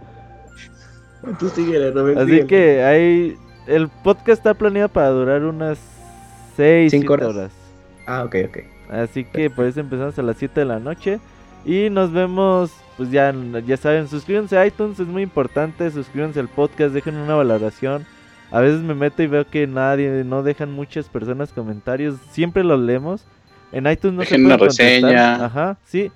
Tú síguele, Robert, Así síguele. que ahí. El podcast está planeado para durar unas 6 Cinco horas. horas. Ah, ok, ok. Así que por eso empezamos a las 7 de la noche. Y nos vemos, pues ya, ya saben, suscríbanse a iTunes, es muy importante. Suscríbanse al podcast, dejen una valoración. A veces me meto y veo que nadie, no dejan muchas personas comentarios. Siempre los leemos. En iTunes no Dejen se una pueden contestar. reseña. Ajá, sí.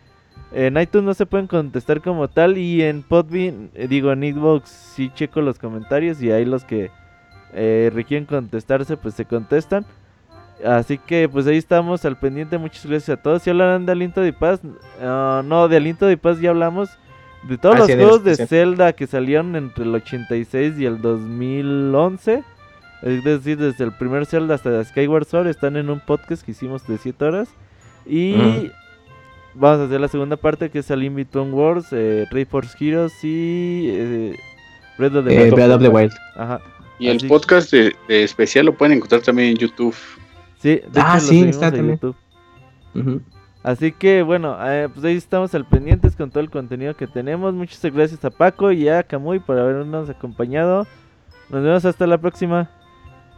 En iTunes no se pueden contestar como tal. Y en Podbean, eh, digo, en Xbox sí checo los comentarios. Y ahí los que eh, requieren contestarse, pues se contestan. Así que pues ahí estamos al pendiente. Muchas gracias a todos. Si hablarán de Aliento de Paz, Ah, no, de Aliento de Paz ya hablamos. De todos Ah, los sí, juegos de. Zelda que salieron entre el 86 y el 2011. Es decir, desde el primer Zelda hasta Skyward Sword están en un podcast que hicimos de 7 horas. Y vamos a hacer la segunda parte que es el In Between Wars, eh, Ray Force Heroes y eh, Breath of the Eh, Wild. Breath of the Wild. Ajá. Y el podcast de, de especial lo pueden encontrar también en YouTube. Sí, de Ah, hecho lo sí, subimos está también. YouTube. Así que bueno, eh, pues ahí estamos al pendientes con todo el contenido que tenemos. Muchas gracias a Paco y a Camuy por habernos acompañado. Nos vemos hasta la próxima.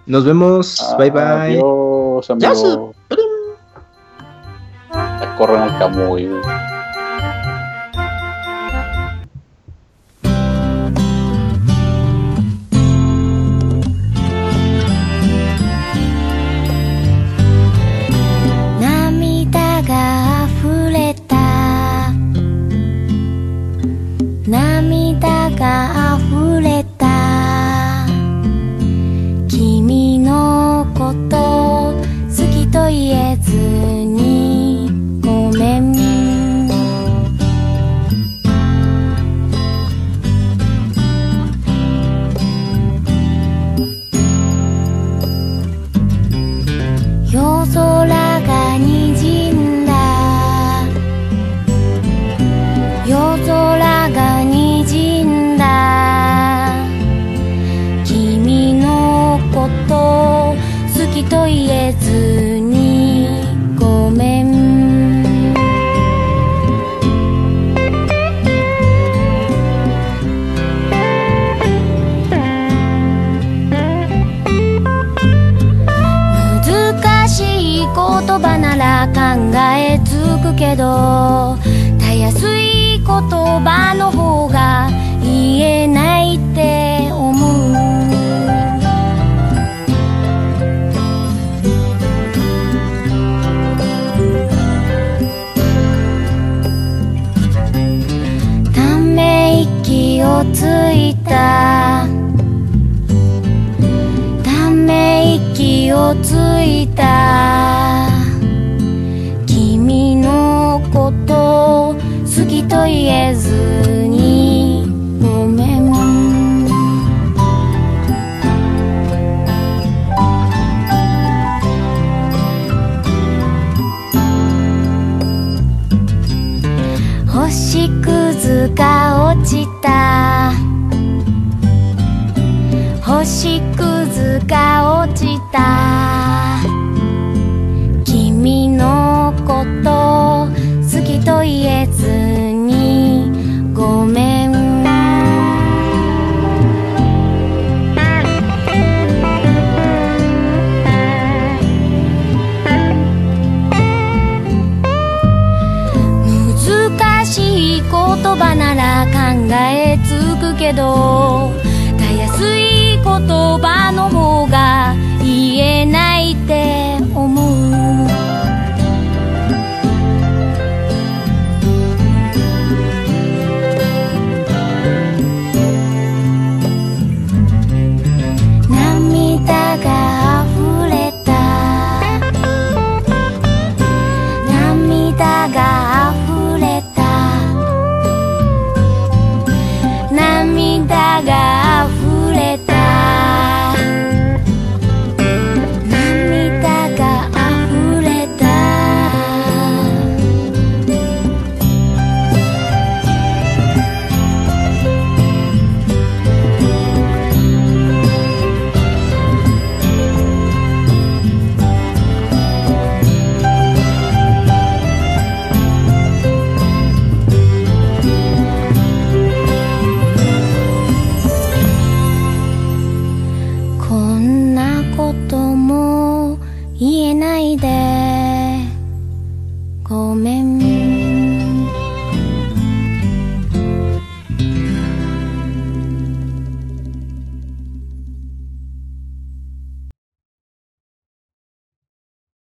Nos vemos. bye bye. Adiós, amigo. Ya corran al Camuy.「けど。